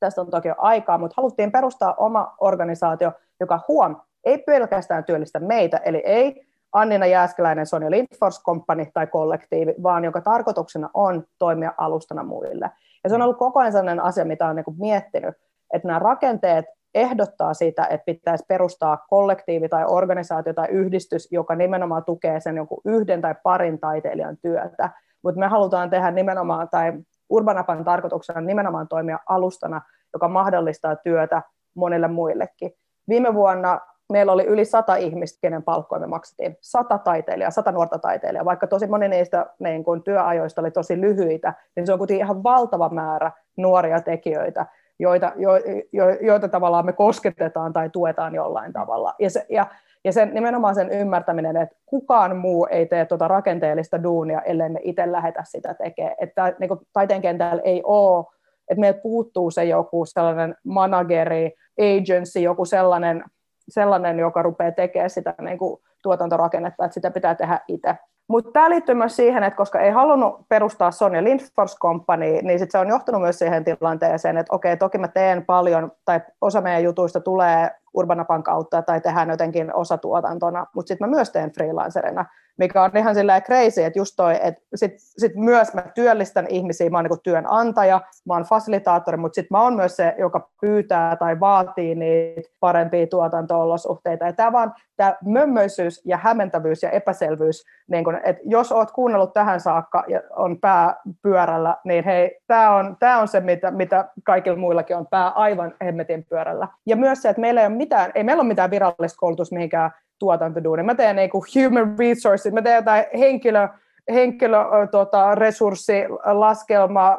S2: Tästä on toki jo aikaa, mutta haluttiin perustaa oma organisaatio, joka huom, ei pelkästään työllistä meitä, eli ei Annina Jääskeläinen, Sonja Lindfors Company tai kollektiivi, vaan joka tarkoituksena on toimia alustana muille. Ja se on ollut koko ajan sellainen asia, mitä olen niin miettinyt, että nämä rakenteet ehdottaa sitä, että pitäisi perustaa kollektiivi tai organisaatio tai yhdistys, joka nimenomaan tukee sen jonkun yhden tai parin taiteilijan työtä. Mutta me halutaan tehdä nimenomaan, tai Urbanapan tarkoituksena nimenomaan toimia alustana, joka mahdollistaa työtä monille muillekin. Viime vuonna meillä oli yli sata ihmistä, kenen palkkoja me maksettiin. Sata taiteilijaa, sata nuorta taiteilijaa. Vaikka tosi moni niistä niin kun työajoista oli tosi lyhyitä, niin se on kuitenkin ihan valtava määrä nuoria tekijöitä, joita, jo, jo, joita tavallaan me kosketetaan tai tuetaan jollain tavalla. Ja, se, ja, ja sen, nimenomaan sen ymmärtäminen, että kukaan muu ei tee tuota rakenteellista duunia, ellei me itse lähetä sitä tekemään. Että niin taiteen kentällä ei ole, että meiltä puuttuu se joku sellainen manageri, agency, joku sellainen, sellainen joka rupeaa tekemään sitä niin kuin tuotantorakennetta, että sitä pitää tehdä itse. Mutta tämä liittyy myös siihen, että koska ei halunnut perustaa Sonja Lindfors Company, niin sit se on johtanut myös siihen tilanteeseen, että okei, toki mä teen paljon, tai osa meidän jutuista tulee Urbanapan kautta tai tehdään jotenkin osatuotantona, mutta sitten mä myös teen freelancerina mikä on ihan silleen crazy, että just toi, että sit, sit myös mä työllistän ihmisiä, mä oon niin työnantaja, mä oon fasilitaattori, mutta sitten mä oon myös se, joka pyytää tai vaatii niitä parempia tuotanto-olosuhteita. Ja tämä vaan tämä mömmöisyys ja hämmentävyys ja epäselvyys, niin kun, että jos oot kuunnellut tähän saakka ja on pää pyörällä, niin hei, tämä on, tää on se, mitä, mitä kaikilla muillakin on pää aivan hemmetin pyörällä. Ja myös se, että meillä ei ole mitään, ei meillä ole mitään virallista koulutusta mihinkään tuotantoduuni. Mä teen niinku human resources, mä teen jotain henkilö, henkilö tota, resurssi, laskelma,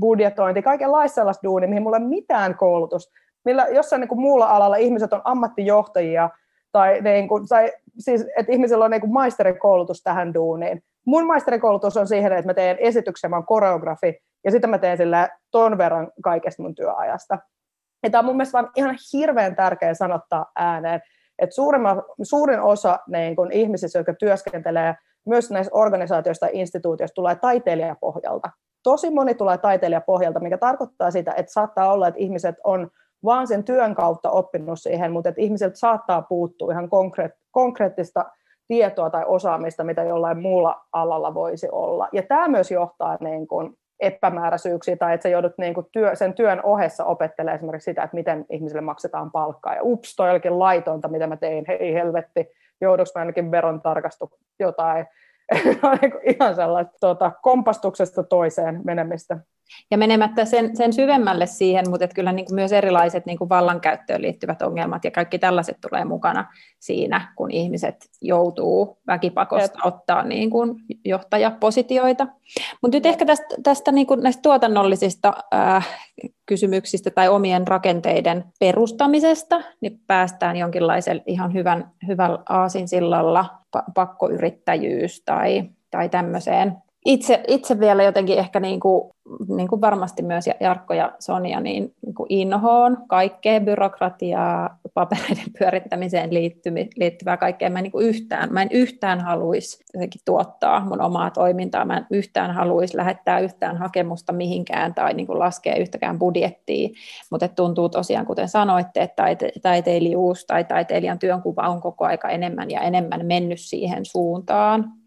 S2: budjetointi, kaikenlaista sellaista duunia, mihin mulla ei ole mitään koulutusta. Millä jossain niin kuin muulla alalla ihmiset on ammattijohtajia, tai, niin kuin, tai siis, että ihmisillä on niin kuin maisterikoulutus tähän duuniin. Mun maisterikoulutus on siihen, että mä teen esityksen, mä oon koreografi, ja sitten mä teen sillä ton verran kaikesta mun työajasta. Ja tämä on mun mielestä vaan ihan hirveän tärkeä sanottaa ääneen, että suurin osa niin kun ihmisistä, jotka työskentelee myös näissä organisaatioissa tai instituutioissa, tulee taiteilijapohjalta. Tosi moni tulee taiteilijapohjalta, mikä tarkoittaa sitä, että saattaa olla, että ihmiset on vaan sen työn kautta oppinut siihen, mutta että ihmisiltä saattaa puuttua ihan konkreettista tietoa tai osaamista, mitä jollain muulla alalla voisi olla. Ja tämä myös johtaa niin kuin epämääräisyyksiä tai että sä joudut niin kuin työ, sen työn ohessa opettelemaan esimerkiksi sitä, että miten ihmisille maksetaan palkkaa. Ja ups, toi olikin laitonta, mitä mä tein, hei helvetti, jouduks mä ainakin veron tarkastu jotain. Niinku ihan sellaista tuota, kompastuksesta toiseen menemistä.
S1: Ja menemättä sen, sen syvemmälle siihen, mutta että kyllä niin kuin myös erilaiset niin kuin vallankäyttöön liittyvät ongelmat ja kaikki tällaiset tulee mukana siinä, kun ihmiset joutuu väkipakosta ottaa niin kuin johtajapositioita. Mutta nyt ehkä tästä, tästä niin kuin näistä tuotannollisista äh, kysymyksistä tai omien rakenteiden perustamisesta, niin päästään jonkinlaisella ihan hyvän, hyvällä aasinsillalla pakkoyrittäjyys tai, tai tämmöiseen itse, itse vielä jotenkin ehkä niin kuin, niin kuin varmasti myös Jarkko ja Sonia, niin, niin kuin inhoon kaikkea byrokratiaa, papereiden pyörittämiseen liittyvää kaikkea. Mä en, niin kuin yhtään, mä en yhtään haluaisi tuottaa mun omaa toimintaa, mä en yhtään haluaisi lähettää yhtään hakemusta mihinkään tai niin kuin laskea yhtäkään budjettia, mutta tuntuu tosiaan, kuten sanoitte, että taiteilijuus tai taiteilijan työnkuva on koko aika enemmän ja enemmän mennyt siihen suuntaan,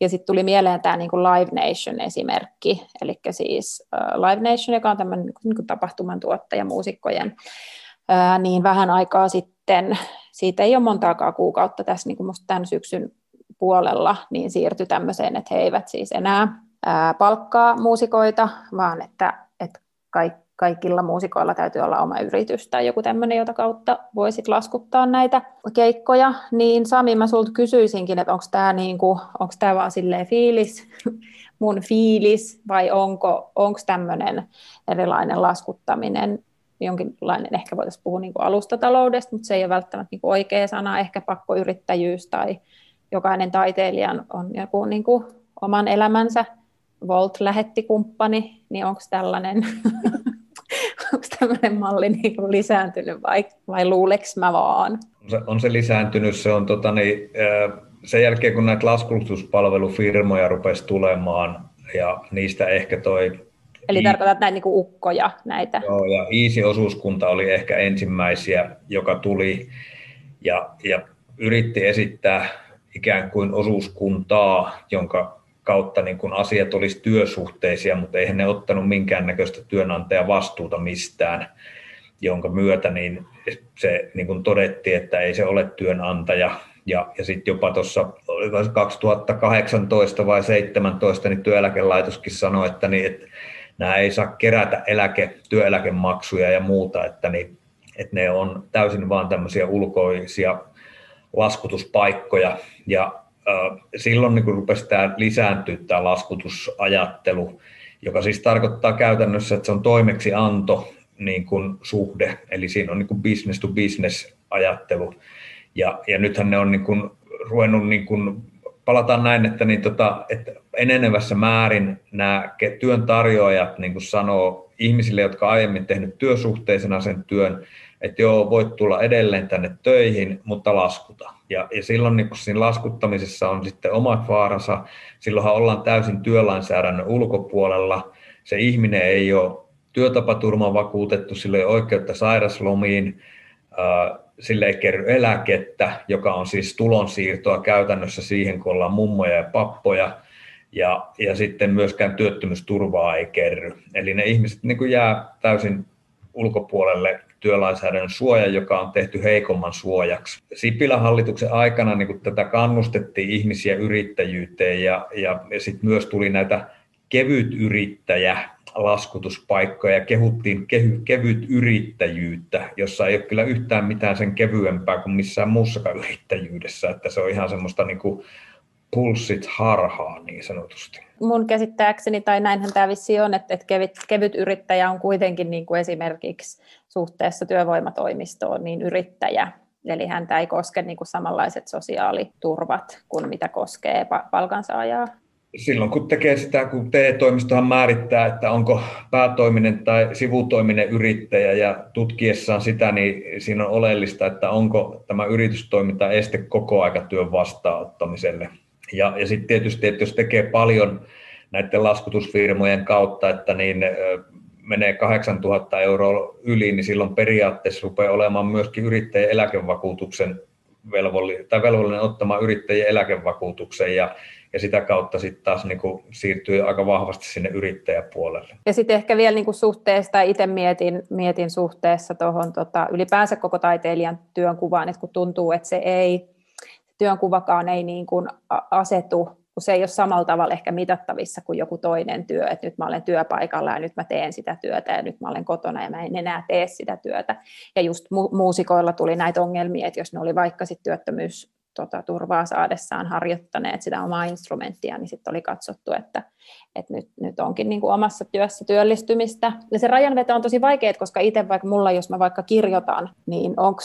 S1: ja sitten tuli mieleen tämä niin Live Nation-esimerkki, eli siis Live Nation, joka on tämmöinen niin tapahtuman tuottaja muusikkojen, niin vähän aikaa sitten, siitä ei ole montaakaan kuukautta tässä niin musta tämän syksyn puolella, niin siirtyi tämmöiseen, että he eivät siis enää palkkaa muusikoita, vaan että, että kaikilla muusikoilla täytyy olla oma yritys tai joku tämmöinen, jota kautta voisit laskuttaa näitä keikkoja. Niin Sami, mä sulta kysyisinkin, että onko tämä niinku, vaan silleen fiilis, mun fiilis, vai onko tämmöinen erilainen laskuttaminen jonkinlainen, ehkä voitaisiin puhua niin kuin alustataloudesta, mutta se ei ole välttämättä niin kuin oikea sana, ehkä pakkoyrittäjyys tai jokainen taiteilija on joku niin kuin oman elämänsä Volt lähetti kumppani, niin onko tällainen, onko tämmöinen malli niin kuin lisääntynyt vai, vai luuleks mä vaan?
S3: On se, on se lisääntynyt, se on tota, niin, sen jälkeen kun näitä laskutuspalvelufirmoja rupesi tulemaan ja niistä ehkä toi
S1: Eli I... tarkoitat näitä niin kuin ukkoja näitä?
S3: Joo, ja Iisi-osuuskunta oli ehkä ensimmäisiä, joka tuli ja, ja yritti esittää ikään kuin osuuskuntaa, jonka kautta niin kun asiat olisi työsuhteisia, mutta eihän ne ottanut minkäännäköistä työnantajavastuuta mistään, jonka myötä niin se niin kun todettiin, että ei se ole työnantaja. Ja, ja sitten jopa tuossa 2018 vai 2017 niin työeläkelaitoskin sanoi, että, niin, että nämä ei saa kerätä eläke, työeläkemaksuja ja muuta, että, niin, että ne on täysin vain tämmöisiä ulkoisia laskutuspaikkoja. Ja silloin niin rupesi tämä lisääntyä tämä laskutusajattelu, joka siis tarkoittaa käytännössä, että se on toimeksianto niin kuin suhde, eli siinä on niin kuin business to business ajattelu. Ja, ja nythän ne on niin kuin ruvennut niin kuin palataan näin, että, niin tota, että enenevässä määrin nämä työntarjoajat niin kuin sanoo ihmisille, jotka aiemmin tehnyt työsuhteisena sen työn, että joo, voit tulla edelleen tänne töihin, mutta laskuta. Ja, ja silloin niin siinä laskuttamisessa on sitten omat vaaransa. Silloinhan ollaan täysin työlainsäädännön ulkopuolella. Se ihminen ei ole työtapaturma vakuutettu, sillä ei oikeutta sairaslomiin, sille ei kerry eläkettä, joka on siis tulonsiirtoa käytännössä siihen, kun ollaan mummoja ja pappoja, ja, ja sitten myöskään työttömyysturvaa ei kerry. Eli ne ihmiset niin kuin jää täysin ulkopuolelle työlainsäädännön suoja, joka on tehty heikomman suojaksi. Sipilän hallituksen aikana niin kuin tätä kannustettiin ihmisiä yrittäjyyteen ja, ja, ja sitten myös tuli näitä kevyt yrittäjä laskutuspaikkoja ja kehuttiin kehy, kevyt yrittäjyyttä, jossa ei ole kyllä yhtään mitään sen kevyempää kuin missään muussakaan yrittäjyydessä, että se on ihan semmoista niin kuin pulssit harhaa niin sanotusti.
S1: Mun käsittääkseni, tai näinhän tämä vissi on, että, kevyt, kevyt yrittäjä on kuitenkin niin kuin esimerkiksi suhteessa työvoimatoimistoon niin yrittäjä, Eli häntä ei koske niin kuin samanlaiset sosiaaliturvat kuin mitä koskee palkansaajaa
S3: silloin kun tekee sitä, kun TE-toimistohan määrittää, että onko päätoiminen tai sivutoiminen yrittäjä ja tutkiessaan sitä, niin siinä on oleellista, että onko tämä yritystoiminta este koko aikatyön vastaanottamiselle. Ja, ja sitten tietysti, että jos tekee paljon näiden laskutusfirmojen kautta, että niin menee 8000 euroa yli, niin silloin periaatteessa rupeaa olemaan myöskin yrittäjän eläkevakuutuksen velvollinen, tai velvollinen ottamaan yrittäjien eläkevakuutuksen ja ja sitä kautta sitten taas niin kuin siirtyy aika vahvasti sinne yrittäjäpuolelle.
S1: Ja sitten ehkä vielä niin kuin suhteesta, itse mietin, mietin suhteessa tuohon tota, ylipäänsä koko taiteilijan työnkuvaan, että kun tuntuu, että se ei, työnkuvakaan ei niin kuin asetu kun se ei ole samalla tavalla ehkä mitattavissa kuin joku toinen työ, että nyt mä olen työpaikalla ja nyt mä teen sitä työtä ja nyt mä olen kotona ja mä en enää tee sitä työtä. Ja just mu- muusikoilla tuli näitä ongelmia, että jos ne oli vaikka sitten työttömyys tota, turvaa saadessaan harjoittaneet sitä omaa instrumenttia, niin sitten oli katsottu, että, että nyt, nyt onkin niin kuin omassa työssä työllistymistä. Ja se rajanveto on tosi vaikea, koska itse vaikka mulla, jos mä vaikka kirjoitan, niin onko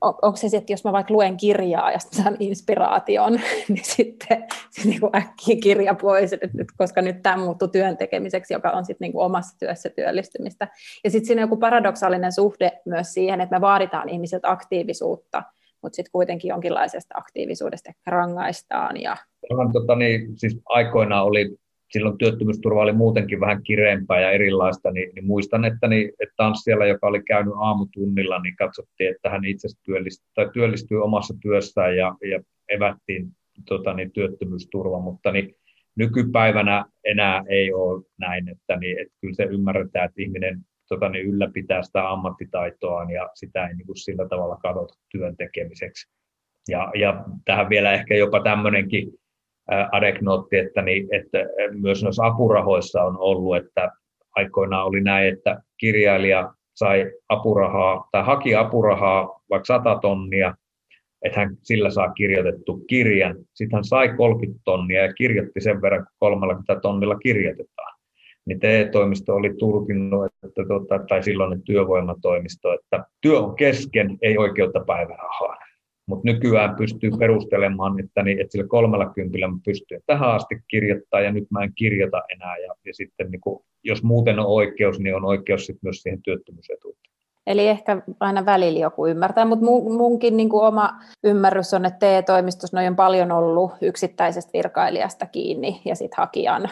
S1: on, onko se, että jos mä vaikka luen kirjaa ja saan inspiraation, niin sitten se niin kuin äkkiä kirja pois, että nyt, koska nyt tämä muuttuu työn tekemiseksi, joka on sitten niin kuin omassa työssä työllistymistä. Ja sitten siinä on joku paradoksaalinen suhde myös siihen, että me vaaditaan ihmisiltä aktiivisuutta, mutta sitten kuitenkin jonkinlaisesta aktiivisuudesta rangaistaan. Ja...
S3: Tota, niin, siis aikoinaan oli, silloin työttömyysturva oli muutenkin vähän kireempää ja erilaista, niin, niin muistan, että, niin, että tanssijalla, joka oli käynyt aamutunnilla, niin katsottiin, että hän itse työllistyy, tai työllistyy omassa työssään ja, ja evättiin tota, niin, työttömyysturva, mutta niin, nykypäivänä enää ei ole näin, että, niin, että kyllä se ymmärretään, että ihminen tota, niin ylläpitää sitä ammattitaitoaan ja sitä ei niin kuin sillä tavalla kadota työn tekemiseksi. Ja, ja tähän vielä ehkä jopa tämmöinenkin adeknootti, että, niin, että myös noissa apurahoissa on ollut, että aikoinaan oli näin, että kirjailija sai apurahaa tai haki apurahaa vaikka 100 tonnia, että hän sillä saa kirjoitettu kirjan. Sitten hän sai 30 tonnia ja kirjoitti sen verran, kun 30 tonnilla kirjoitetaan. Niin TE-toimisto oli tulkinnut, että, tuota, tai silloin työvoimatoimisto, että työ on kesken, ei oikeutta päivärahaan mutta nykyään pystyy perustelemaan, että, niin, että sillä kolmella kympillä mä pystyn tähän asti kirjoittaa ja nyt mä en kirjoita enää. Ja, ja sitten niin kuin, jos muuten on oikeus, niin on oikeus sitten myös siihen työttömyysetuuteen.
S1: Eli ehkä aina välillä joku ymmärtää, mutta munkin niin kuin oma ymmärrys on, että TE-toimistossa on paljon ollut yksittäisestä virkailijasta kiinni ja sitten hakijan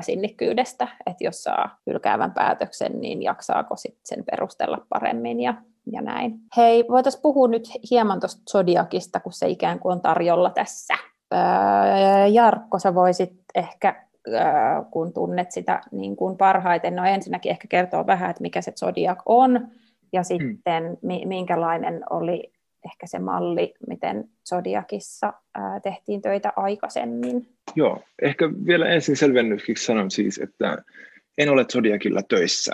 S1: sinnikkyydestä, että jos saa hylkäävän päätöksen, niin jaksaako sitten sen perustella paremmin ja ja näin. Hei, voitaisiin puhua nyt hieman tuosta Zodiakista, kun se ikään kuin on tarjolla tässä. Öö, Jarkko, sä voisit ehkä, öö, kun tunnet sitä niin kuin parhaiten, no ensinnäkin ehkä kertoa vähän, että mikä se Zodiac on, ja hmm. sitten hmm. minkälainen oli ehkä se malli, miten Zodiakissa ää, tehtiin töitä aikaisemmin.
S4: Joo, ehkä vielä ensin selvennykseksi sanon siis, että en ole Zodiakilla töissä,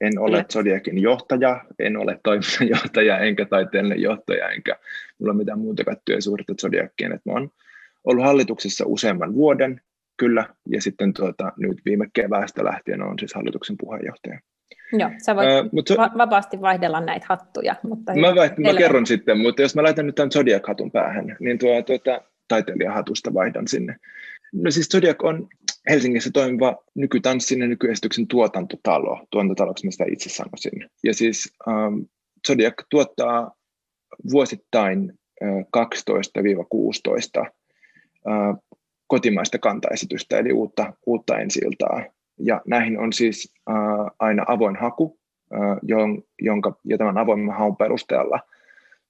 S4: en ole Zodiakin johtaja, en ole toiminnanjohtaja, enkä taiteellinen johtaja, enkä mulla mitään muuta työsuhdetta Zodiakiin. Että mä oon ollut hallituksessa useamman vuoden, kyllä, ja sitten tuota, nyt viime keväästä lähtien on siis hallituksen puheenjohtaja.
S1: Joo, sä voit uh, mutta, va- vapaasti vaihdella näitä hattuja. Mutta
S4: mä, vaihd- mä kerron sitten, mutta jos mä laitan nyt tämän Zodiac-hatun päähän, niin tuo, tuota, taiteilijahatusta vaihdan sinne. No siis Zodiac on Helsingissä toimiva nykytanssin ja nykyesityksen tuotantotalo, tuotantotaloksi mä sitä itse sanoisin. Ja siis ähm, Zodiac tuottaa vuosittain äh, 12-16 äh, kotimaista kantaesitystä, eli uutta, uutta ensi Ja näihin on siis äh, aina avoin haku, äh, jonka, ja tämän avoimen haun perusteella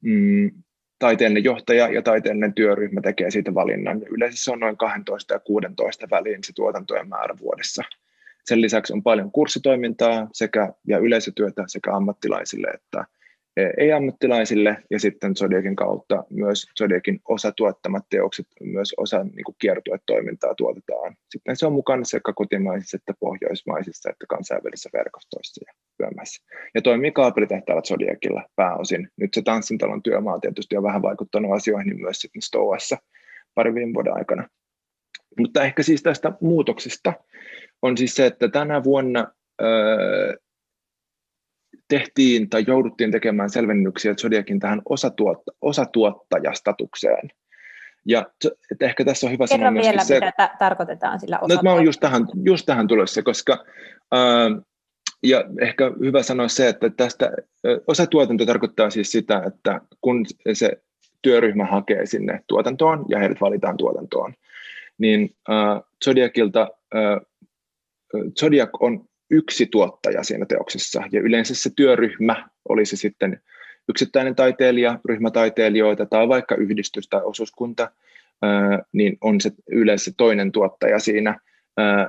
S4: mm, taiteellinen johtaja ja taiteellinen työryhmä tekee siitä valinnan. Yleensä se on noin 12 ja 16 väliin se tuotantojen määrä vuodessa. Sen lisäksi on paljon kurssitoimintaa sekä, ja yleisötyötä sekä ammattilaisille että ei-ammattilaisille, ja sitten Zodiakin kautta myös Zodiakin osa tuottamat teokset, myös osa niin kuin tuotetaan. Sitten se on mukana sekä kotimaisissa että pohjoismaisissa että kansainvälisissä verkostoissa ja työmässä. Ja toimii kaapelitehtaalla Zodiakilla pääosin. Nyt se tanssintalon työmaa tietysti on vähän vaikuttanut asioihin niin myös sitten Stoassa parin viime vuoden aikana. Mutta ehkä siis tästä muutoksista on siis se, että tänä vuonna öö, tehtiin tai jouduttiin tekemään selvennyksiä Zodiakin tähän osatuotta, osatuottajastatukseen. Ja että ehkä tässä on hyvä
S1: Kerro
S4: sanoa
S1: vielä, se, mitä ta- tarkoitetaan sillä
S4: No, mä olen just tähän, just tähän tulossa, koska äh, ja ehkä hyvä sanoa se, että tästä osatuotanto tarkoittaa siis sitä, että kun se työryhmä hakee sinne tuotantoon ja heidät valitaan tuotantoon, niin äh, Zodiacilta äh, Zodiac on yksi tuottaja siinä teoksessa, ja yleensä se työryhmä olisi sitten yksittäinen taiteilija, ryhmätaiteilijoita tai vaikka yhdistys tai osuuskunta, niin on se yleensä toinen tuottaja siinä,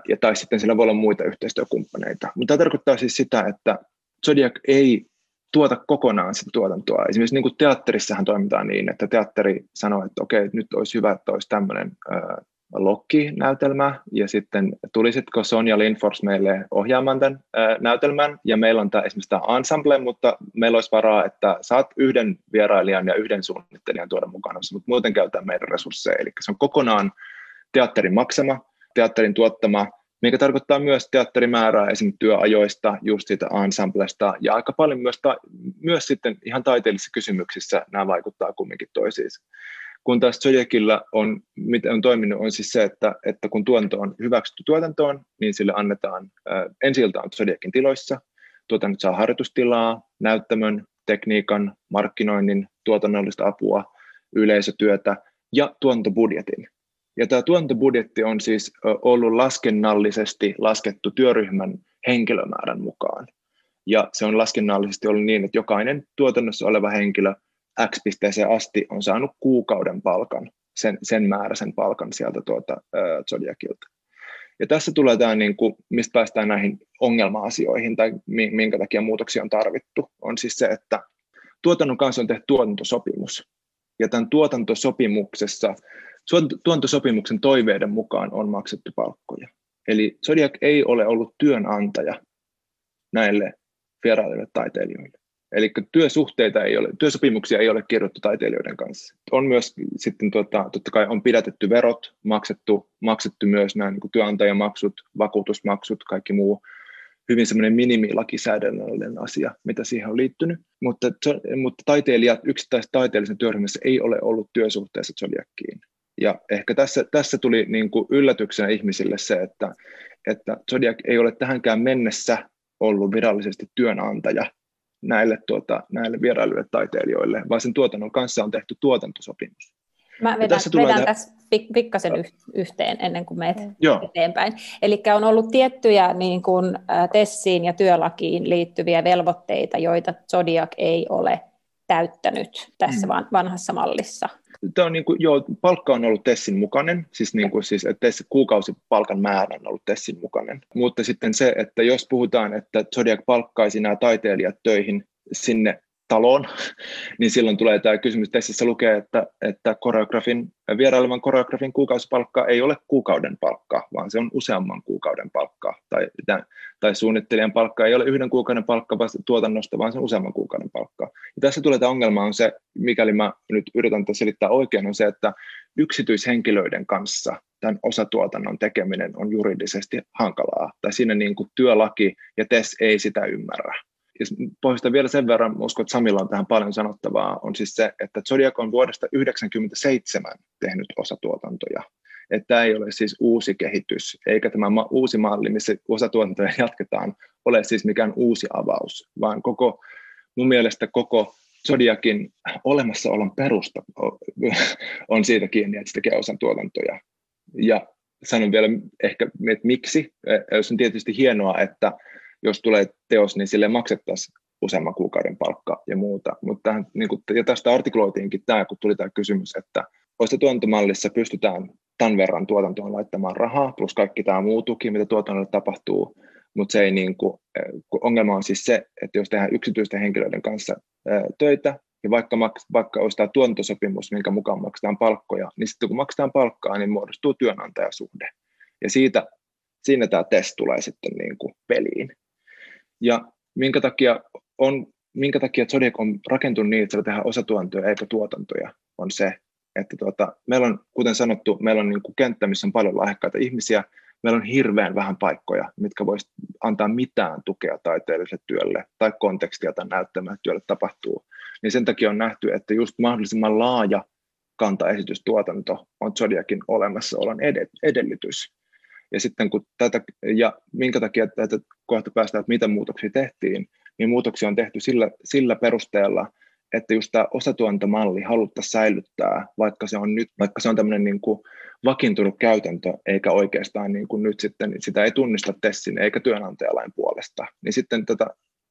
S4: ja tai sitten sillä voi olla muita yhteistyökumppaneita. Mutta tämä tarkoittaa siis sitä, että Zodiac ei tuota kokonaan sitä tuotantoa. Esimerkiksi niin kuin teatterissahan toimitaan niin, että teatteri sanoo, että okei, nyt olisi hyvä, että olisi tämmöinen Lokki-näytelmä, ja sitten tulisitko Sonja Lindfors meille ohjaamaan tämän ää, näytelmän, ja meillä on tämä, esimerkiksi tämä ensemble, mutta meillä olisi varaa, että saat yhden vierailijan ja yhden suunnittelijan tuoda mukana, mutta muuten käytetään meidän resursseja, eli se on kokonaan teatterin maksama, teatterin tuottama, mikä tarkoittaa myös teatterimäärää esimerkiksi työajoista, just siitä ensemblesta, ja aika paljon myös, ta- myös sitten ihan taiteellisissa kysymyksissä nämä vaikuttaa kumminkin toisiinsa. Kun taas Zodiacilla on, miten on toiminut, on siis se, että, että kun tuotanto on hyväksytty tuotantoon, niin sille annetaan ensi on Zodiacin tiloissa, tuotannot saa harjoitustilaa, näyttämön, tekniikan, markkinoinnin, tuotannollista apua, yleisötyötä ja tuotantobudjetin. Ja tämä tuotantobudjetti on siis ollut laskennallisesti laskettu työryhmän henkilömäärän mukaan. Ja se on laskennallisesti ollut niin, että jokainen tuotannossa oleva henkilö X pisteeseen asti on saanut kuukauden palkan, sen, sen määräisen palkan sieltä tuota, äh, Zodiacilta. Ja tässä tulee tämä, niin kuin, mistä päästään näihin ongelma-asioihin tai minkä takia muutoksia on tarvittu, on siis se, että tuotannon kanssa on tehty tuotantosopimus. Ja tämän tuotantosopimuksessa, tuotantosopimuksen toiveiden mukaan on maksettu palkkoja. Eli Zodiac ei ole ollut työnantaja näille vieraille taiteilijoille. Eli työsuhteita ei ole, työsopimuksia ei ole kirjoittu taiteilijoiden kanssa. On myös sitten tota, totta kai on pidätetty verot, maksettu, maksettu myös nämä niin työnantajamaksut, vakuutusmaksut, kaikki muu hyvin semmoinen minimilakisäädännöllinen asia, mitä siihen on liittynyt. Mutta, mutta taiteilijat, yksittäiset taiteellisen työryhmässä ei ole ollut työsuhteessa Zodiaciin. Ja ehkä tässä, tässä tuli niin kuin yllätyksenä ihmisille se, että, että Zodiac ei ole tähänkään mennessä ollut virallisesti työnantaja näille, tuota, näille vierailuille taiteilijoille, vaan sen tuotannon kanssa on tehty tuotantosopimus.
S1: Mä vedän, tässä, vedän tähän... tässä pik- pikkasen yhteen ennen kuin menet Joo. eteenpäin. Eli on ollut tiettyjä niin kuin, TESSiin ja työlakiin liittyviä velvoitteita, joita Zodiac ei ole täyttänyt tässä mm. vanhassa mallissa.
S4: Tämä on niin kuin, joo, palkka on ollut Tessin mukainen, siis, niin kuin, siis että kuukausipalkan määrä on ollut Tessin mukainen. Mutta sitten se, että jos puhutaan, että Zodiac palkkaisi nämä taiteilijat töihin sinne taloon, niin silloin tulee tämä kysymys. Tessissä lukee, että, että koreografin, vierailevan koreografin kuukausipalkka ei ole kuukauden palkka, vaan se on useamman kuukauden palkka. Tai, tai suunnittelijan palkka ei ole yhden kuukauden palkka vasta tuotannosta, vaan se on useamman kuukauden palkka. Ja tässä tulee tämä ongelma on se, mikäli mä nyt yritän selittää oikein, on se, että yksityishenkilöiden kanssa tämän osatuotannon tekeminen on juridisesti hankalaa. Tai siinä niin kuin työlaki ja TES ei sitä ymmärrä ja pohjasta vielä sen verran, uskon, että Samilla on tähän paljon sanottavaa, on siis se, että Zodiac on vuodesta 1997 tehnyt osatuotantoja. Että tämä ei ole siis uusi kehitys, eikä tämä ma- uusi malli, missä osatuotantoja jatketaan, ole siis mikään uusi avaus, vaan koko, mun mielestä koko Zodiakin olemassaolon perusta on siitä kiinni, että se tekee osan tuotantoja. Ja sanon vielä ehkä, että miksi. Se on tietysti hienoa, että jos tulee teos, niin sille maksettaisiin useamman kuukauden palkka ja muuta. Mutta niin kuin, ja tästä artikloitiinkin tämä, kun tuli tämä kysymys, että tuotantomallissa pystytään tämän verran tuotantoon laittamaan rahaa, plus kaikki tämä muu tuki, mitä tuotannolle tapahtuu, mutta se ei niin kuin, ongelma on siis se, että jos tehdään yksityisten henkilöiden kanssa töitä, ja vaikka, maks, vaikka olisi tämä tuotantosopimus, minkä mukaan maksetaan palkkoja, niin sitten kun maksetaan palkkaa, niin muodostuu työnantajasuhde. Ja siitä, siinä tämä test tulee sitten niin kuin peliin. Ja minkä takia, on, minkä takia Zodiac on rakentunut niin, että tehdään osatuotantoja eikä tuotantoja, on se, että tuota, meillä on, kuten sanottu, meillä on niin kuin kenttä, missä on paljon lahjakkaita ihmisiä, meillä on hirveän vähän paikkoja, mitkä voisi antaa mitään tukea taiteelliselle työlle tai kontekstia tai näyttämään, että työlle tapahtuu. Niin sen takia on nähty, että just mahdollisimman laaja kantaesitystuotanto on Zodiakin olemassaolon edellytys. Ja sitten kun tätä, ja minkä takia tätä kohta päästään, että mitä muutoksia tehtiin, niin muutoksia on tehty sillä, sillä perusteella, että just tämä osatuontomalli haluttaisiin säilyttää, vaikka se on nyt, vaikka se on tämmöinen niin kuin vakiintunut käytäntö, eikä oikeastaan niin kuin nyt sitten sitä ei tunnista Tessin eikä työnantajalain puolesta, niin sitten tätä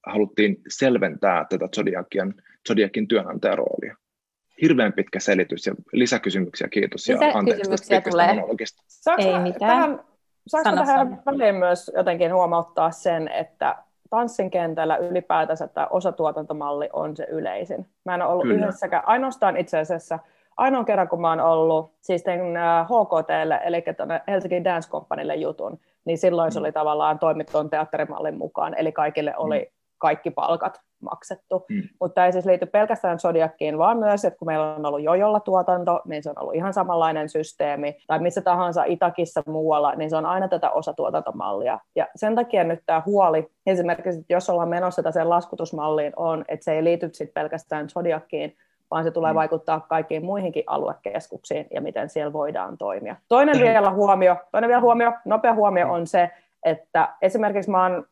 S4: haluttiin selventää tätä Zodiakin, Zodiakin työnantajaroolia. Hirveän pitkä selitys ja lisäkysymyksiä, kiitos
S1: ja anteeksi tästä tulee. Ei mitään. Tähän
S2: Saanko tähän väliin myös jotenkin huomauttaa sen, että tanssin kentällä ylipäätänsä tämä osatuotantomalli on se yleisin. Mä en ole ollut Kyllä. yhdessäkään, ainoastaan itse asiassa ainoa kerran, kun mä oon ollut siis tein HKTlle, äh, eli tuonne Helsinki Dance Companylle jutun, niin silloin mm. se oli tavallaan toimittuun teatterimallin mukaan, eli kaikille oli mm. kaikki palkat maksettu. Mm. Mutta ei siis liity pelkästään Zodiaciin, vaan myös, että kun meillä on ollut jojolla tuotanto, niin se on ollut ihan samanlainen systeemi, tai missä tahansa Itakissa muualla, niin se on aina tätä osatuotantomallia. Ja sen takia nyt tämä huoli, esimerkiksi että jos ollaan menossa sen laskutusmalliin, on, että se ei liity sit pelkästään Zodiaciin, vaan se tulee mm. vaikuttaa kaikkiin muihinkin aluekeskuksiin ja miten siellä voidaan toimia. Toinen vielä huomio, toinen vielä huomio, nopea huomio on se, että esimerkiksi mä oon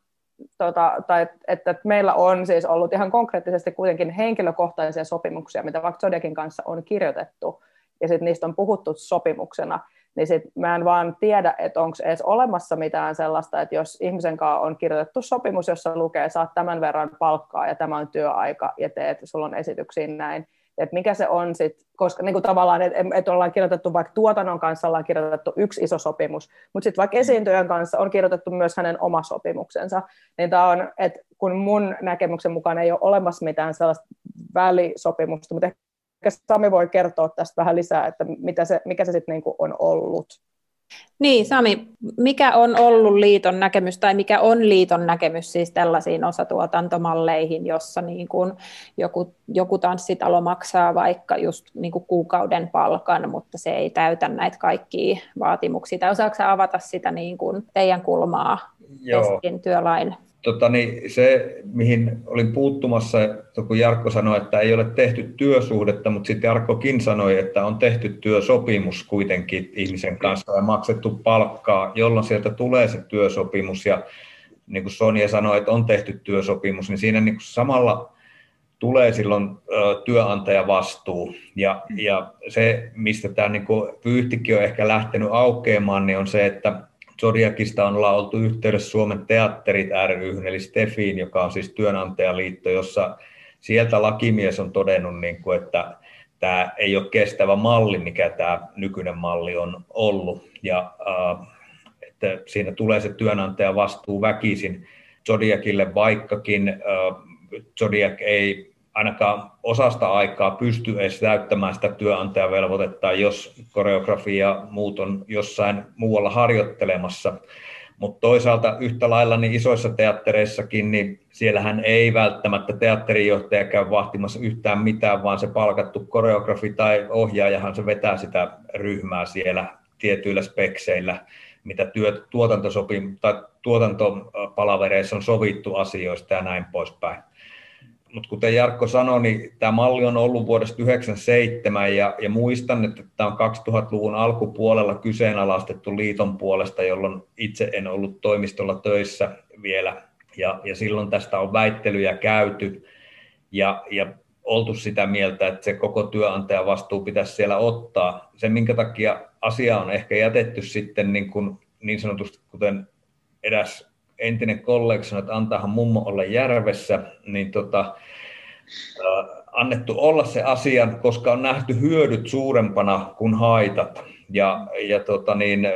S2: tota, tai että, että meillä on siis ollut ihan konkreettisesti kuitenkin henkilökohtaisia sopimuksia, mitä vaikka Zodiakin kanssa on kirjoitettu, ja sitten niistä on puhuttu sopimuksena, niin sit mä en vaan tiedä, että onko edes olemassa mitään sellaista, että jos ihmisen kanssa on kirjoitettu sopimus, jossa lukee, saat tämän verran palkkaa ja tämä on työaika ja teet, sulla on esityksiä näin, että mikä se on sitten, koska niin kuin tavallaan, että et ollaan kirjoitettu vaikka tuotannon kanssa ollaan kirjoitettu yksi iso sopimus, mutta sitten vaikka esiintyjän kanssa on kirjoitettu myös hänen oma sopimuksensa, niin tämä on, että kun mun näkemyksen mukaan ei ole olemassa mitään sellaista välisopimusta, mutta ehkä Sami voi kertoa tästä vähän lisää, että mitä se, mikä se sitten niin on ollut.
S1: Niin, Sami, mikä on ollut liiton näkemys tai mikä on liiton näkemys siis tällaisiin osatuotantomalleihin, jossa niin kuin joku, joku tanssitalo maksaa vaikka just niin kuin kuukauden palkan, mutta se ei täytä näitä kaikkia vaatimuksia. Tai osaako avata sitä niin kuin teidän kulmaa Joo. työlain
S3: Tota, niin se, mihin olin puuttumassa, kun Jarkko sanoi, että ei ole tehty työsuhdetta, mutta sitten Jarkkokin sanoi, että on tehty työsopimus kuitenkin ihmisen kanssa ja maksettu palkkaa, jolloin sieltä tulee se työsopimus. Ja niin kuin Sonja sanoi, että on tehty työsopimus, niin siinä niin kuin samalla tulee silloin työnantaja vastuu. Ja, ja se, mistä tämä niin pyyhtikin on ehkä lähtenyt aukeamaan, niin on se, että Zodiakista on oltu yhteydessä Suomen teatterit ry, eli Stefiin, joka on siis työnantajaliitto, jossa sieltä lakimies on todennut, niin kuin, että tämä ei ole kestävä malli, mikä tämä nykyinen malli on ollut. Ja että siinä tulee se työnantaja vastuu väkisin Zodiakille, vaikkakin Zodiac ei ainakaan osasta aikaa pysty edes täyttämään sitä työnantajavelvoitetta, jos koreografia ja muut on jossain muualla harjoittelemassa. Mutta toisaalta yhtä lailla niin isoissa teattereissakin, niin siellähän ei välttämättä teatterijohtaja käy vahtimassa yhtään mitään, vaan se palkattu koreografi tai ohjaajahan se vetää sitä ryhmää siellä tietyillä spekseillä, mitä työ, tuotantosopim, tai tuotantopalavereissa on sovittu asioista ja näin poispäin mutta kuten Jarkko sanoi, niin tämä malli on ollut vuodesta 1997 ja, ja muistan, että tämä on 2000-luvun alkupuolella kyseenalaistettu liiton puolesta, jolloin itse en ollut toimistolla töissä vielä. Ja, ja silloin tästä on väittelyjä käyty ja, ja oltu sitä mieltä, että se koko työnantajan vastuu pitäisi siellä ottaa. Se, minkä takia asia on ehkä jätetty sitten niin, kuin, niin sanotusti, kuten eräs entinen kollega sanoi, että antaahan mummo olla järvessä, niin tota, annettu olla se asian, koska on nähty hyödyt suurempana kuin haitat. Ja, ja, tota niin,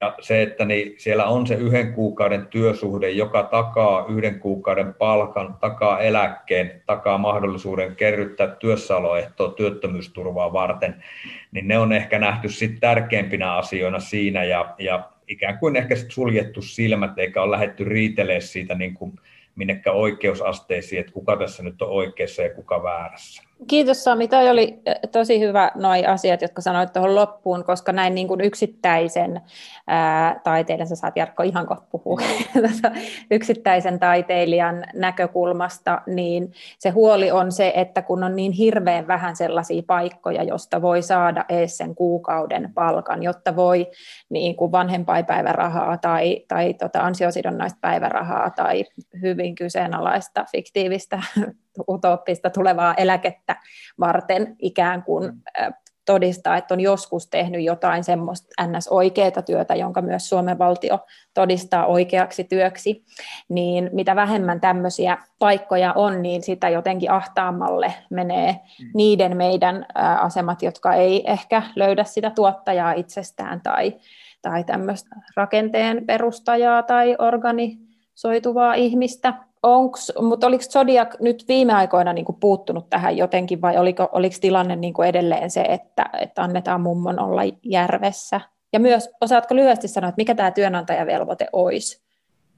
S3: ja se, että niin siellä on se yhden kuukauden työsuhde, joka takaa yhden kuukauden palkan, takaa eläkkeen, takaa mahdollisuuden kerryttää työssäoloehtoa työttömyysturvaa varten, niin ne on ehkä nähty sitten tärkeimpinä asioina siinä. Ja, ja ikään kuin ehkä suljettu silmät, eikä ole lähdetty riitelemään siitä niin kuin minnekään oikeusasteisiin, että kuka tässä nyt on oikeassa ja kuka väärässä.
S1: Kiitos Sami, toi oli tosi hyvä nuo asiat, jotka sanoit tuohon loppuun, koska näin niin kuin yksittäisen ää, taiteilijan, sä saat Jarkko ihan kohta puhua, yksittäisen taiteilijan näkökulmasta, niin se huoli on se, että kun on niin hirveän vähän sellaisia paikkoja, josta voi saada ees sen kuukauden palkan, jotta voi niin kuin vanhempainpäivärahaa tai, tai tota ansiosidonnaista päivärahaa tai hyvin kyseenalaista fiktiivistä utopista tulevaa eläkettä varten ikään kuin mm. todistaa, että on joskus tehnyt jotain semmoista ns-oikeaa työtä, jonka myös Suomen valtio todistaa oikeaksi työksi, niin mitä vähemmän tämmöisiä paikkoja on, niin sitä jotenkin ahtaammalle menee mm. niiden meidän asemat, jotka ei ehkä löydä sitä tuottajaa itsestään tai, tai tämmöistä rakenteen perustajaa tai organisoituvaa ihmistä, Onks, mutta oliko Zodiac nyt viime aikoina niin kuin puuttunut tähän jotenkin vai oliko, oliko tilanne niin kuin edelleen se, että, että annetaan mummon olla järvessä? Ja myös, osaatko lyhyesti sanoa, että mikä tämä työnantajavelvoite olisi,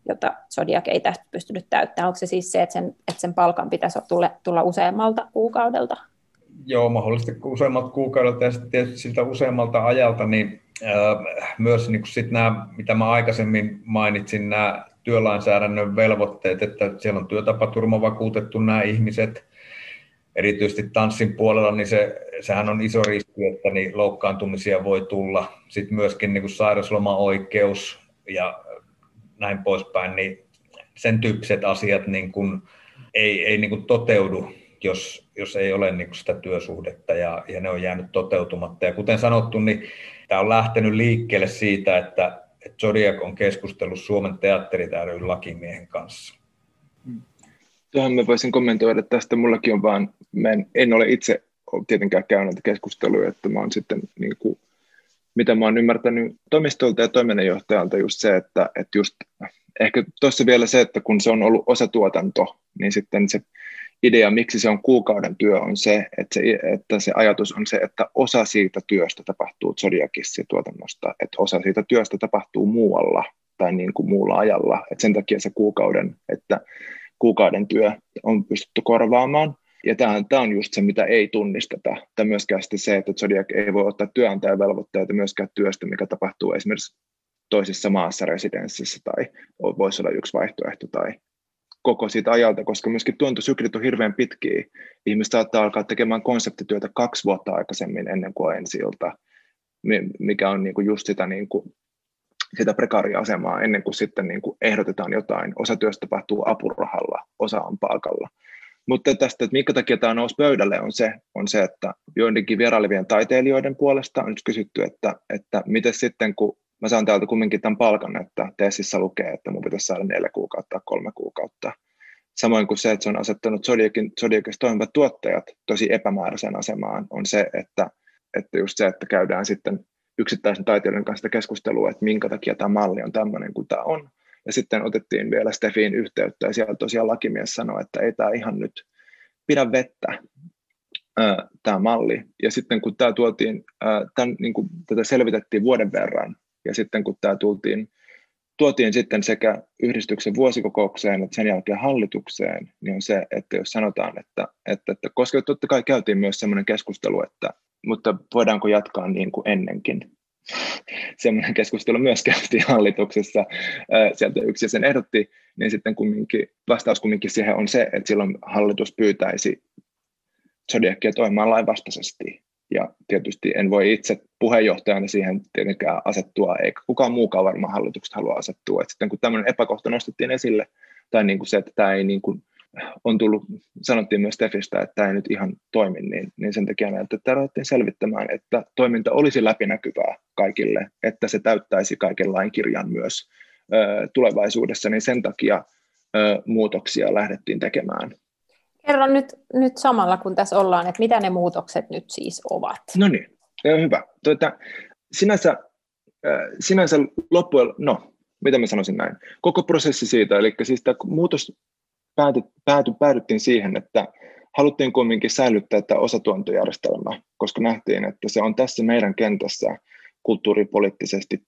S1: jota Zodiac ei tästä pystynyt täyttämään? Onko se siis se, että sen, että sen palkan pitäisi tulla, tulla useammalta kuukaudelta?
S3: Joo, mahdollisesti useammalta kuukaudelta ja sitten tietysti siltä useammalta ajalta, niin äh, myös niin sit nämä, mitä mä aikaisemmin mainitsin, nämä työlainsäädännön velvoitteet, että siellä on työtapaturma vakuutettu nämä ihmiset, erityisesti tanssin puolella, niin se, sehän on iso riski, että niin loukkaantumisia voi tulla. Sitten myöskin niin sairauslomaoikeus ja näin poispäin, niin sen tyyppiset asiat niin kuin ei, ei niin kuin toteudu, jos, jos ei ole niin kuin sitä työsuhdetta ja, ja ne on jäänyt toteutumatta. Ja kuten sanottu, niin tämä on lähtenyt liikkeelle siitä, että että Zodiac on keskustellut Suomen teatterit lakimiehen kanssa.
S4: Tuohon mä voisin kommentoida tästä. Mullakin on vaan, mä en, en ole itse tietenkään käynyt keskusteluja, että mä oon sitten niin kuin, mitä mä oon ymmärtänyt toimistolta ja toiminnanjohtajalta just se, että, että just ehkä tuossa vielä se, että kun se on ollut osatuotanto, niin sitten se idea, miksi se on kuukauden työ, on se, että se, että se ajatus on se, että osa siitä työstä tapahtuu Zodiacissa-tuotannosta, että osa siitä työstä tapahtuu muualla tai niin kuin muulla ajalla. että sen takia se kuukauden, että kuukauden työ on pystytty korvaamaan. Ja tämä, on just se, mitä ei tunnisteta. Tai myöskään se, että Zodiac ei voi ottaa työnantajavelvoitteita myöskään työstä, mikä tapahtuu esimerkiksi toisessa maassa residenssissä tai voisi olla yksi vaihtoehto tai koko siitä ajalta, koska myöskin tuontosyklit on hirveän pitkiä. Ihmiset saattaa alkaa tekemään konseptityötä kaksi vuotta aikaisemmin ennen kuin ensi ilta, mikä on niinku just sitä, niinku, sitä prekaaria-asemaa ennen kuin sitten niinku ehdotetaan jotain. Osa työstä tapahtuu apurahalla, osa on palkalla. Mutta tästä, että minkä takia tämä nousi pöydälle, on se, on se että joidenkin vierailevien taiteilijoiden puolesta on nyt kysytty, että, että miten sitten, kun mä saan täältä kumminkin tämän palkan, että tesissä lukee, että mun pitäisi saada neljä kuukautta kolme kuukautta. Samoin kuin se, että se on asettanut Zodiacin, Zodiacissa toimivat tuottajat tosi epämääräiseen asemaan, on se, että, että just se, että käydään sitten yksittäisen taiteilijan kanssa keskustelua, että minkä takia tämä malli on tämmöinen kuin tämä on. Ja sitten otettiin vielä Stefiin yhteyttä ja siellä tosiaan lakimies sanoi, että ei tämä ihan nyt pidä vettä, tämä malli. Ja sitten kun tämä tuotiin, tämän, niin kuin tätä selvitettiin vuoden verran ja sitten kun tämä tultiin, tuotiin sitten sekä yhdistyksen vuosikokoukseen että sen jälkeen hallitukseen, niin on se, että jos sanotaan, että, että, että koska totta kai käytiin myös sellainen keskustelu, että mutta voidaanko jatkaa niin kuin ennenkin. Semmoinen keskustelu myös käytiin hallituksessa, sieltä yksi sen ehdotti, niin sitten kumminkin, vastaus kumminkin siihen on se, että silloin hallitus pyytäisi Zodiakia toimimaan lainvastaisesti. Ja tietysti en voi itse puheenjohtajana siihen tietenkään asettua, eikä kukaan muukaan varmaan hallituksesta halua asettua. Et sitten kun tämmöinen epäkohta nostettiin esille, tai niin kuin se, että tämä ei niin kuin, on tullut, sanottiin myös Stefistä, että tämä ei nyt ihan toimi, niin, niin sen takia näyttää, että ruvettiin selvittämään, että toiminta olisi läpinäkyvää kaikille, että se täyttäisi kaiken lainkirjan myös ö, tulevaisuudessa, niin sen takia ö, muutoksia lähdettiin tekemään.
S1: Kerro nyt, nyt samalla, kun tässä ollaan, että mitä ne muutokset nyt siis ovat.
S4: No niin, hyvä. Tuota, sinänsä, äh, sinänsä loppujen, no, mitä mä sanoisin näin, koko prosessi siitä, eli siis tämä muutos pääty, pääty, päädyttiin siihen, että haluttiin kuitenkin säilyttää tämä osatuontojärjestelmä, koska nähtiin, että se on tässä meidän kentässä kulttuuripoliittisesti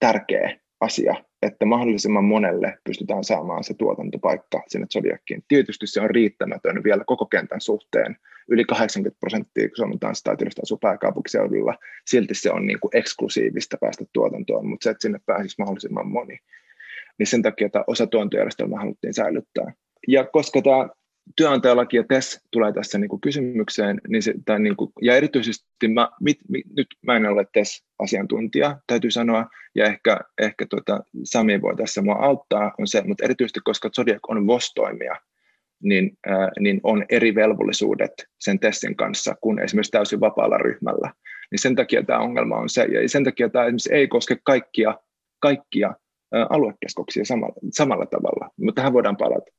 S4: tärkeä asia, että mahdollisimman monelle pystytään saamaan se tuotantopaikka sinne Zodiakiin. Tietysti se on riittämätön vielä koko kentän suhteen. Yli 80 prosenttia Suomen tanssitaiteilijoista asuu pääkaupunkiseudulla. Silti se on niin kuin eksklusiivista päästä tuotantoon, mutta se, että sinne pääsisi mahdollisimman moni. Niin sen takia tämä osatuontojärjestelmä haluttiin säilyttää. Ja koska tämä työnantajalaki ja TES tulee tässä niin kuin kysymykseen, niin se, tai niin kuin, ja erityisesti mä, mit, mit, nyt mä en ole TES-asiantuntija, täytyy sanoa, ja ehkä, ehkä tota, Sami voi tässä mua auttaa, on se, mutta erityisesti koska Zodiac on VOS-toimija, niin, ää, niin on eri velvollisuudet sen testin kanssa kuin esimerkiksi täysin vapaalla ryhmällä. Niin sen takia tämä ongelma on se, ja sen takia tämä ei koske kaikkia, kaikkia aluekeskuksia samalla, samalla tavalla, mutta tähän voidaan palata.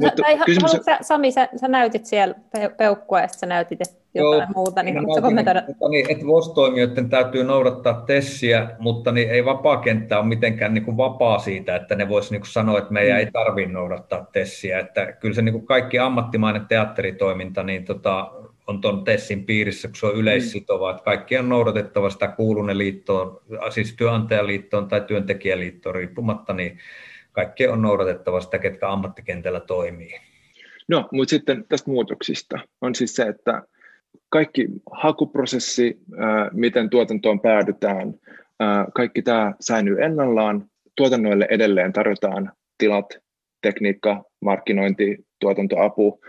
S1: Mutta tai, kysymys... sä, Sami, sä, sä näytit siellä peukkua ja sä näytit jotain Joo, muuta, niin haluatko kommentoida?
S3: Että, niin, että VOS-toimijoiden täytyy noudattaa tessiä, mutta niin ei vapaakenttä ole mitenkään niin kuin vapaa siitä, että ne voisi niin sanoa, että meidän mm. ei tarvitse noudattaa tessiä. Että kyllä se niin kuin kaikki ammattimainen teatteritoiminta, niin tota, on tuon TESSin piirissä, kun se on yleissitova, että kaikki on noudatettava sitä kuulunne liittoon, siis työnantajaliittoon tai työntekijäliittoon riippumatta, niin kaikki on noudatettava sitä, ketkä ammattikentällä toimii.
S4: No, mutta sitten tästä muutoksista on siis se, että kaikki hakuprosessi, miten tuotantoon päädytään, kaikki tämä säilyy ennallaan. Tuotannoille edelleen tarjotaan tilat, tekniikka, markkinointi, tuotantoapu,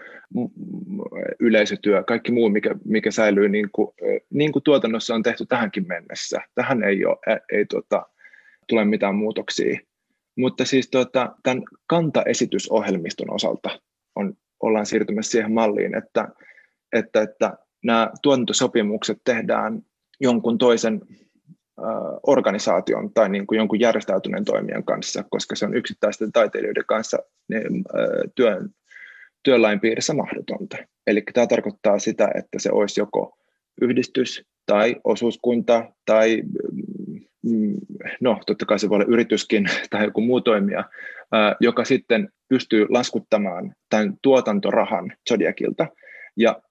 S4: yleisötyö, kaikki muu, mikä, mikä säilyy niin kuin, niin kuin tuotannossa on tehty tähänkin mennessä. Tähän ei, ole, ei tuota, tule mitään muutoksia. Mutta siis tuota, tämän kantaesitysohjelmiston osalta on, ollaan siirtymässä siihen malliin, että, että, että nämä tuotantosopimukset tehdään jonkun toisen organisaation tai niin kuin jonkun järjestäytyneen toimijan kanssa, koska se on yksittäisten taiteilijoiden kanssa niin, työn, työlain piirissä mahdotonta. Eli tämä tarkoittaa sitä, että se olisi joko yhdistys tai osuuskunta tai mm, mm, no totta kai se voi olla yrityskin tai joku muu toimija, joka sitten pystyy laskuttamaan tämän tuotantorahan Zodiacilta. Ja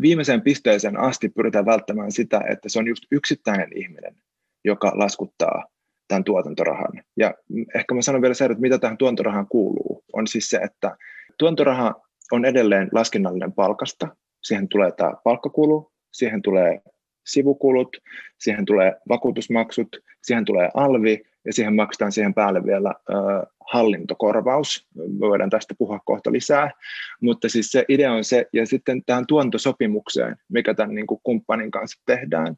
S4: viimeiseen pisteeseen asti pyritään välttämään sitä, että se on just yksittäinen ihminen, joka laskuttaa tämän tuotantorahan. Ja ehkä mä sanon vielä se, että mitä tähän tuotantorahaan kuuluu, on siis se, että tuotantoraha on edelleen laskennallinen palkasta. Siihen tulee tämä palkkakulu, siihen tulee sivukulut, siihen tulee vakuutusmaksut, siihen tulee alvi ja siihen maksetaan siihen päälle vielä ö, hallintokorvaus. Me voidaan tästä puhua kohta lisää, mutta siis se idea on se, ja sitten tähän tuontosopimukseen, mikä tämän niin kuin kumppanin kanssa tehdään,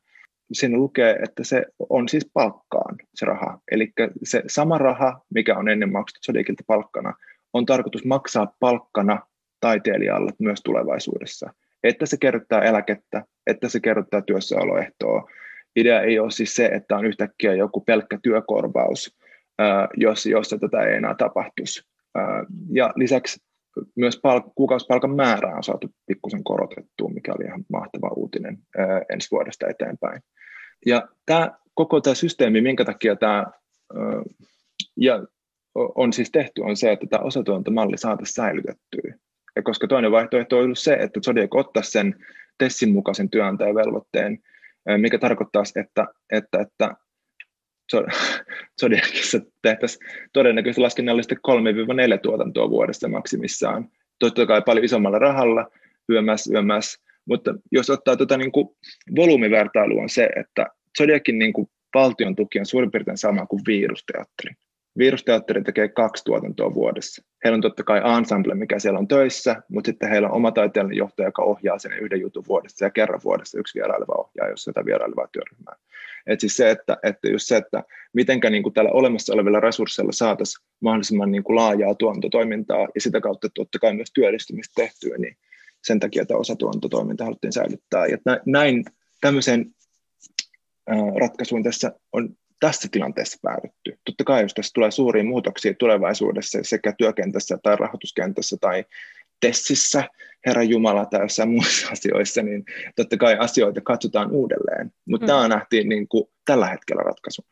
S4: siinä lukee, että se on siis palkkaan se raha. Eli se sama raha, mikä on ennen maksettu Sodikilta palkkana, on tarkoitus maksaa palkkana taiteilijalle myös tulevaisuudessa. Että se kerryttää eläkettä, että se kerryttää työssäoloehtoa. Idea ei ole siis se, että on yhtäkkiä joku pelkkä työkorvaus, jos, jos tätä ei enää tapahtuisi. Ja lisäksi myös palk- kuukausipalkan määrää on saatu pikkusen korotettua, mikä oli ihan mahtava uutinen ensi vuodesta eteenpäin. Ja tämä koko tämä systeemi, minkä takia tämä ja on siis tehty, on se, että tämä osatuotantomalli saataisiin säilytettyä. Ja koska toinen vaihtoehto on ollut se, että Zodiac ottaisi sen TESSin mukaisen työnantajavelvoitteen, mikä tarkoittaa, että, että, että Zodiacissa tehtäisiin todennäköisesti laskennallisesti 3-4 tuotantoa vuodessa maksimissaan. Totta kai paljon isommalla rahalla, yömässä, yömässä. Mutta jos ottaa tuota niin kuin volyymivertailu on se, että Zodiacin niin kuin valtion tuki on suurin piirtein sama kuin virusteatteri. Virusteatteri tekee kaksi tuotantoa vuodessa. Heillä on totta kai ensemble, mikä siellä on töissä, mutta sitten heillä on oma taiteellinen johtaja, joka ohjaa sen yhden jutun vuodessa ja kerran vuodessa yksi vieraileva ohjaaja, jos sitä vierailevaa työryhmää. Et siis se, että, että just se, että mitenkä niin kuin tällä olemassa olevilla resursseilla saataisiin mahdollisimman niin kuin laajaa tuotantotoimintaa ja sitä kautta totta kai myös työllistymistä tehtyä, niin sen takia tämä osatuotantotoiminta haluttiin säilyttää. Ja näin tämmöisen ratkaisuun tässä on tässä tilanteessa päädytty. Totta kai, jos tässä tulee suuria muutoksia tulevaisuudessa sekä työkentässä tai rahoituskentässä tai tessissä, Herra Jumala, tai jossain muissa asioissa, niin totta kai asioita katsotaan uudelleen. Mutta mm. tämä nähtiin niin kuin tällä hetkellä ratkaisu.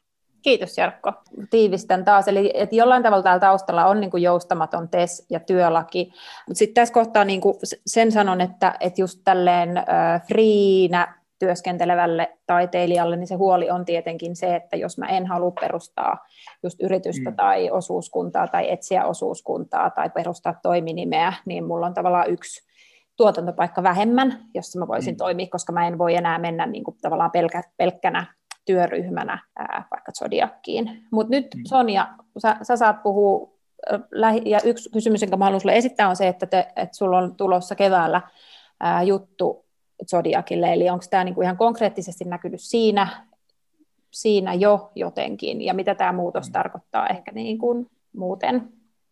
S1: Kiitos Jarkko. Tiivistän taas. Eli että jollain tavalla täällä taustalla on niin kuin joustamaton TES ja työlaki. Mutta sitten tässä kohtaa niin kuin sen sanon, että, että just tälleen äh, friinä työskentelevälle taiteilijalle, niin se huoli on tietenkin se, että jos mä en halua perustaa just yritystä mm. tai osuuskuntaa tai etsiä osuuskuntaa tai perustaa toiminimeä, niin mulla on tavallaan yksi tuotantopaikka vähemmän, jossa mä voisin mm. toimia, koska mä en voi enää mennä niin kuin tavallaan pelkä, pelkkänä työryhmänä ää, vaikka Zodiakkiin. Mutta nyt mm. Sonja, sä, sä saat puhua, ja yksi kysymys, jonka mä haluan sulle esittää, on se, että, te, että sulla on tulossa keväällä ää, juttu Zodiakille, eli onko tämä niinku ihan konkreettisesti näkynyt siinä, siinä jo jotenkin, ja mitä tämä muutos mm. tarkoittaa ehkä niin kuin muuten?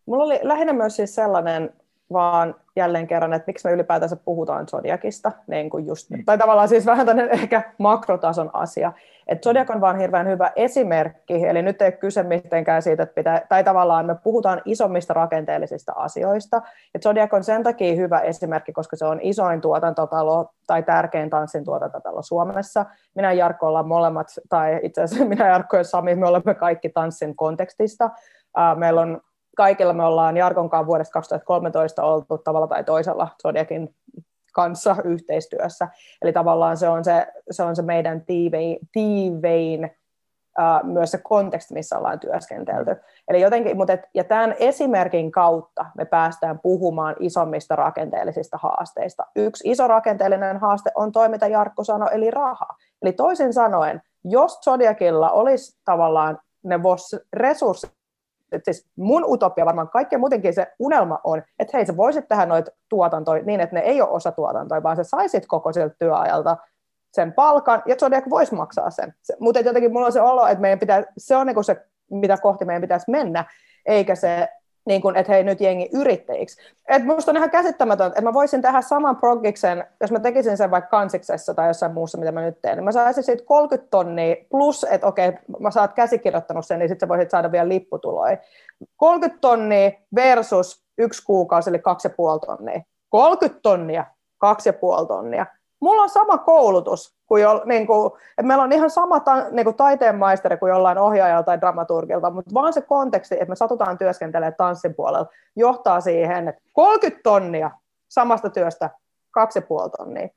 S2: Mulla oli lähinnä myös siis sellainen vaan jälleen kerran, että miksi me ylipäätänsä puhutaan Zodiakista, niin kuin just, mm. tai tavallaan siis vähän tämmöinen ehkä makrotason asia. Että Zodiac on vaan hirveän hyvä esimerkki, eli nyt ei ole kyse mitenkään siitä, että pitää, tai tavallaan me puhutaan isommista rakenteellisista asioista, ja Zodiac on sen takia hyvä esimerkki, koska se on isoin tuotantotalo tai tärkein tanssin tuotantotalo Suomessa. Minä ja Jarkko ollaan molemmat, tai itse asiassa minä Jarkko ja Sami, me olemme kaikki tanssin kontekstista. Meillä on kaikilla me ollaan Jarkon kanssa vuodesta 2013 oltu tavalla tai toisella Zodiakin kanssa yhteistyössä. Eli tavallaan se on se, se, on se meidän tiivein, tiivein uh, myös se konteksti, missä ollaan työskentelty. Eli jotenkin, mutta et, ja tämän esimerkin kautta me päästään puhumaan isommista rakenteellisista haasteista. Yksi iso rakenteellinen haaste on toi, mitä Jarkko sanoi, eli raha. Eli toisin sanoen, jos Zodiacilla olisi tavallaan ne resurssit että siis mun utopia varmaan kaikkea muutenkin se unelma on, että hei, sä voisit tehdä noita tuotantoja niin, että ne ei ole osa tuotantoja, vaan sä saisit koko siltä työajalta sen palkan, ja Zodiac voisi maksaa sen. Se, mutta jotenkin mulla on se olo, että meidän pitää, se on niin se, mitä kohti meidän pitäisi mennä, eikä se niin kuin, että hei nyt jengi yrittäjiksi. Et musta on ihan käsittämätöntä, että mä voisin tehdä saman progiksen, jos mä tekisin sen vaikka kansiksessa tai jossain muussa, mitä mä nyt teen, niin mä saisin siitä 30 tonnia plus, että okei, mä saat käsikirjoittanut sen, niin sitten sä voisit saada vielä lipputuloja. 30 tonnia versus yksi kuukausi, eli 2,5 tonnia. 30 tonnia, 2,5 tonnia. Mulla on sama koulutus, kuin jo, niin kuin, että meillä on ihan sama ta, niin kuin taiteen maisteri kuin jollain ohjaajalla tai dramaturgilta, mutta vaan se konteksti, että me satutaan työskentelemään tanssin puolella, johtaa siihen, että 30 tonnia samasta työstä, 2,5 tonnia.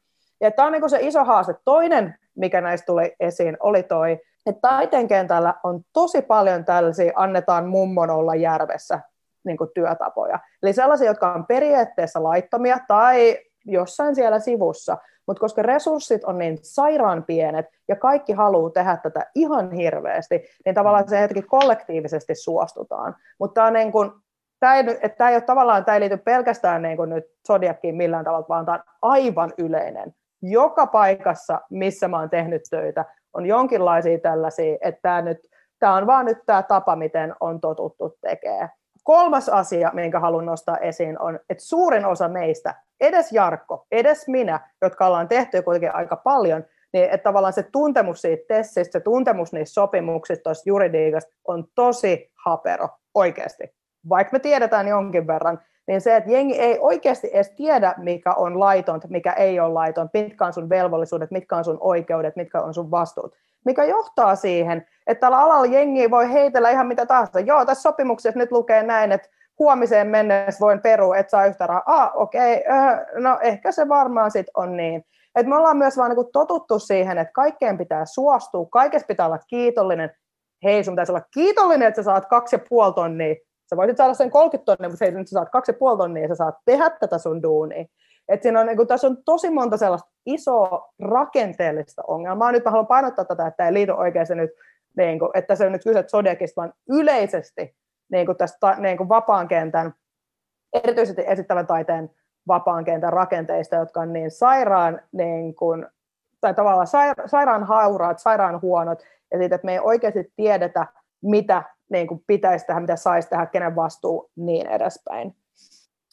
S2: Ja tämä on niin kuin se iso haaste. Toinen, mikä näistä tuli esiin, oli toi, että taiteen kentällä on tosi paljon tällaisia annetaan mummon olla järvessä niin kuin työtapoja. Eli sellaisia, jotka on periaatteessa laittomia tai jossain siellä sivussa, mutta koska resurssit on niin sairaan pienet ja kaikki haluaa tehdä tätä ihan hirveästi, niin tavallaan se hetki kollektiivisesti suostutaan. Mutta tämä niin kuin, tämä ei, että tämä ei ole tavallaan, tämä ei liity pelkästään niin kuin nyt Zodiakiin millään tavalla, vaan tämä on aivan yleinen. Joka paikassa, missä mä oon tehnyt töitä, on jonkinlaisia tällaisia, että tämä, nyt, tämä on vaan nyt tämä tapa, miten on totuttu tekemään. Kolmas asia, minkä haluan nostaa esiin, on, että suurin osa meistä, edes Jarkko, edes minä, jotka ollaan tehty kuitenkin aika paljon, niin että tavallaan se tuntemus siitä tessistä, se tuntemus niistä sopimuksista, tuosta juridiikasta on tosi hapero oikeasti. Vaikka me tiedetään jonkin verran, niin se, että jengi ei oikeasti edes tiedä, mikä on laitonta, mikä ei ole laiton, mitkä on sun velvollisuudet, mitkä on sun oikeudet, mitkä on sun vastuut, mikä johtaa siihen, että tällä alalla jengi voi heitellä ihan mitä tahansa. Joo, tässä sopimuksessa nyt lukee näin, että huomiseen mennessä voin perua, että saa yhtä rahaa. Ah, okei, okay, äh, no ehkä se varmaan sitten on niin. Et me ollaan myös vaan niinku totuttu siihen, että kaikkeen pitää suostua, kaikessa pitää olla kiitollinen. Hei, sun pitäisi olla kiitollinen, että sä saat kaksi ja puoli tonnia. Sä voisit saada sen 30 tonnia, mutta hei, nyt sä saat kaksi ja puoli tonnia ja sä saat tehdä tätä sun duunia. Et siinä on, niin kuin, tässä on tosi monta sellaista isoa rakenteellista ongelmaa. Nyt mä haluan painottaa tätä, että ei liity oikeasti nyt, niin kuin, että se on nyt kyse Zodiacista, vaan yleisesti niin kuin tästä niin kuin vapaan kentän, erityisesti esittävän taiteen vapaan kentän rakenteista, jotka on niin sairaan, niin kuin, tai tavallaan saira, sairaan hauraat, sairaan huonot, ja siitä, että me ei oikeasti tiedetä, mitä niin kuin pitäisi tehdä, mitä saisi tehdä, kenen vastuu, niin edespäin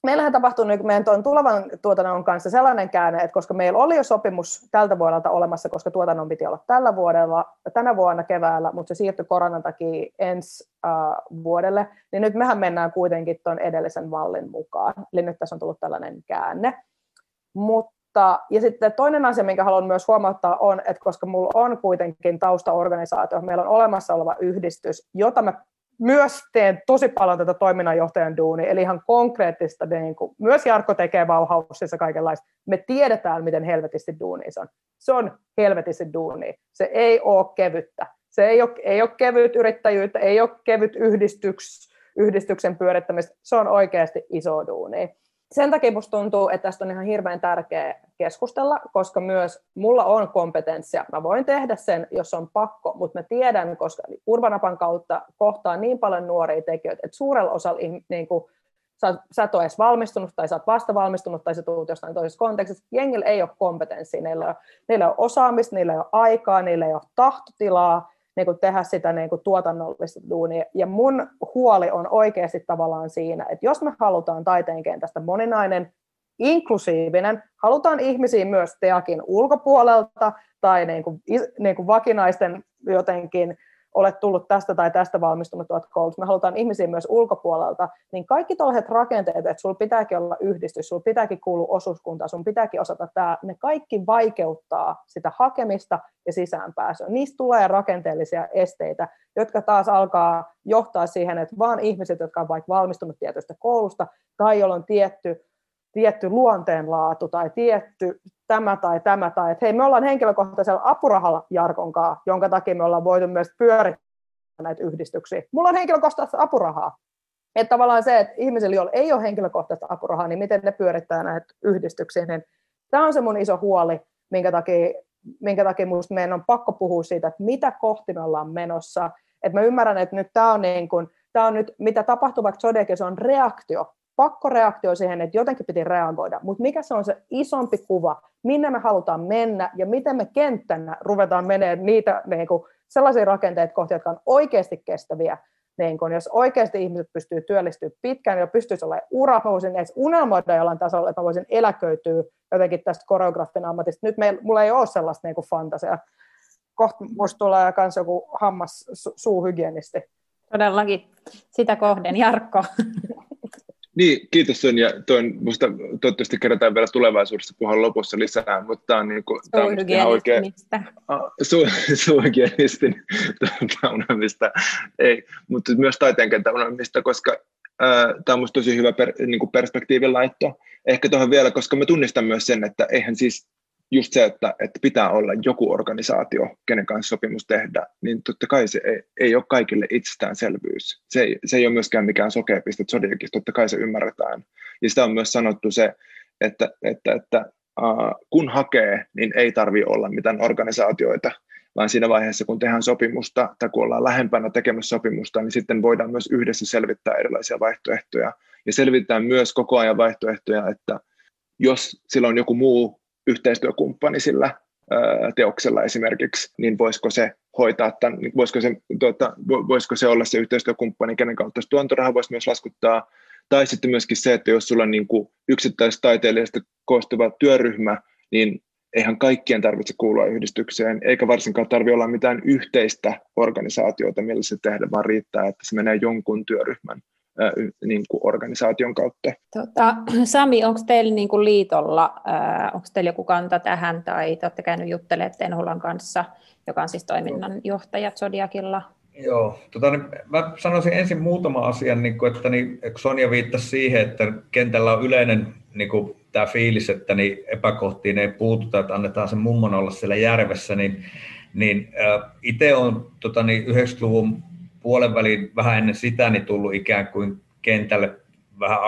S2: meillähän tapahtui niin meidän tuon tulevan tuotannon kanssa sellainen käänne, että koska meillä oli jo sopimus tältä vuodelta olemassa, koska tuotannon piti olla tällä vuodella, tänä vuonna keväällä, mutta se siirtyi koronan takia ensi uh, vuodelle, niin nyt mehän mennään kuitenkin tuon edellisen mallin mukaan. Eli nyt tässä on tullut tällainen käänne. Mutta, ja sitten toinen asia, minkä haluan myös huomauttaa on, että koska minulla on kuitenkin taustaorganisaatio, meillä on olemassa oleva yhdistys, jota mä myös teen tosi paljon tätä toiminnanjohtajan duunia, eli ihan konkreettista, niin kuin, myös Jarkko tekee Bauhausissa kaikenlaista. Me tiedetään, miten helvetisti duuni on. Se on helvetisti duuni. Se ei ole kevyttä. Se ei ole, ei ole kevyt yrittäjyyttä, ei ole kevyt yhdistyks, yhdistyksen pyörittämistä. Se on oikeasti iso duuni sen takia musta tuntuu, että tästä on ihan hirveän tärkeä keskustella, koska myös mulla on kompetenssia. Mä voin tehdä sen, jos on pakko, mutta mä tiedän, koska Urbanapan kautta kohtaa niin paljon nuoria tekijöitä, että suurella osalla niin kuin, sä, sä et ole edes valmistunut tai sä oot vasta valmistunut tai sä tulet jostain toisesta kontekstista, jengillä ei ole kompetenssia, niillä ei ole, niillä ei ole osaamista, niillä ei ole aikaa, niillä ei ole tahtotilaa, niin kuin tehdä sitä niin kuin tuotannollista duunia. Ja mun huoli on oikeasti tavallaan siinä, että jos me halutaan taiteen kentästä moninainen, inklusiivinen, halutaan ihmisiä myös teakin ulkopuolelta tai niin kuin, niin kuin vakinaisten jotenkin olet tullut tästä tai tästä valmistunut koulutus, me halutaan ihmisiä myös ulkopuolelta, niin kaikki tällaiset rakenteet, että sulla pitääkin olla yhdistys, sulla pitääkin kuulua osuuskunta, sun pitääkin osata tämä, ne kaikki vaikeuttaa sitä hakemista ja sisäänpääsyä. Niistä tulee rakenteellisia esteitä, jotka taas alkaa johtaa siihen, että vaan ihmiset, jotka ovat vaikka valmistunut tietystä koulusta tai jolla on tietty tietty luonteenlaatu tai tietty tämä tai tämä, tai että hei, me ollaan henkilökohtaisella apurahalla Jarkon kanssa, jonka takia me ollaan voitu myös pyörittää näitä yhdistyksiä. Mulla on henkilökohtaista apurahaa. Että tavallaan se, että ihmisillä, joilla ei ole henkilökohtaista apurahaa, niin miten ne pyörittää näitä yhdistyksiä, niin tämä on se mun iso huoli, minkä takia, minkä takia minusta meidän on pakko puhua siitä, että mitä kohti me ollaan menossa. Että mä ymmärrän, että nyt tämä on, niin kuin, tämä on nyt, mitä tapahtuu vaikka se on reaktio pakkoreaktio siihen, että jotenkin piti reagoida, mutta mikä se on se isompi kuva, minne me halutaan mennä ja miten me kenttänä ruvetaan menemään niitä niin kuin, sellaisia rakenteita kohti, jotka on oikeasti kestäviä, niin kun, jos oikeasti ihmiset pystyy työllistyä pitkään ja pystyisi olla ura, mä voisin edes unelmoida jollain tasolla, että mä voisin eläköityä jotenkin tästä koreografin ammatista. Nyt meillä, mulla ei ole sellaista niin fantasiaa. Kohta musta tulee myös joku hammas su- suuhygienisti.
S1: Todellakin. Sitä kohden, Jarkko.
S4: Niin, kiitos Sonja. Toin, musta toivottavasti kerätään vielä tulevaisuudessa puhua lopussa lisää, mutta tämä on, niin kuin, tämä on ihan oikein... Su, suhygienistin tuota, unelmista, ei, mutta myös taiteen unelmista, koska tämä on minusta tosi hyvä per, niin kuin perspektiivin laitto. Ehkä tuohon vielä, koska mä tunnistan myös sen, että eihän siis just se, että, että pitää olla joku organisaatio, kenen kanssa sopimus tehdä, niin totta kai se ei, ei ole kaikille itsestäänselvyys. Se ei, se ei ole myöskään mikään sokea piste Zodiacissa, totta kai se ymmärretään. Ja sitä on myös sanottu se, että, että, että uh, kun hakee, niin ei tarvi olla mitään organisaatioita, vaan siinä vaiheessa, kun tehdään sopimusta tai kun ollaan lähempänä tekemässä sopimusta, niin sitten voidaan myös yhdessä selvittää erilaisia vaihtoehtoja. Ja selvittää myös koko ajan vaihtoehtoja, että jos sillä on joku muu yhteistyökumppani sillä teoksella esimerkiksi, niin voisiko se hoitaa tämän, niin voisiko se, tuota, voisiko se olla se yhteistyökumppani, kenen kautta tuontoraha voisi myös laskuttaa, tai sitten myöskin se, että jos sulla on niin yksittäisistä taiteilijasta koostuva työryhmä, niin eihän kaikkien tarvitse kuulua yhdistykseen, eikä varsinkaan tarvitse olla mitään yhteistä organisaatiota, millä se tehdä, vaan riittää, että se menee jonkun työryhmän niin kuin organisaation kautta.
S1: Tota, Sami, onko teillä niin kuin liitolla, onko teillä joku kanta tähän, tai te olette käynyt juttelemaan Tenhulan kanssa, joka on siis toiminnanjohtaja Zodiakilla?
S3: Joo, tota, niin mä sanoisin ensin muutama asian, niin kuin, että niin, Sonja viittasi siihen, että kentällä on yleinen niin kuin, tämä fiilis, että niin epäkohtiin ei puututa, että annetaan sen mummon olla siellä järvessä, niin, niin äh, itse olen tota, niin 90-luvun puolen välin vähän ennen sitä niin tullut ikään kuin kentälle vähän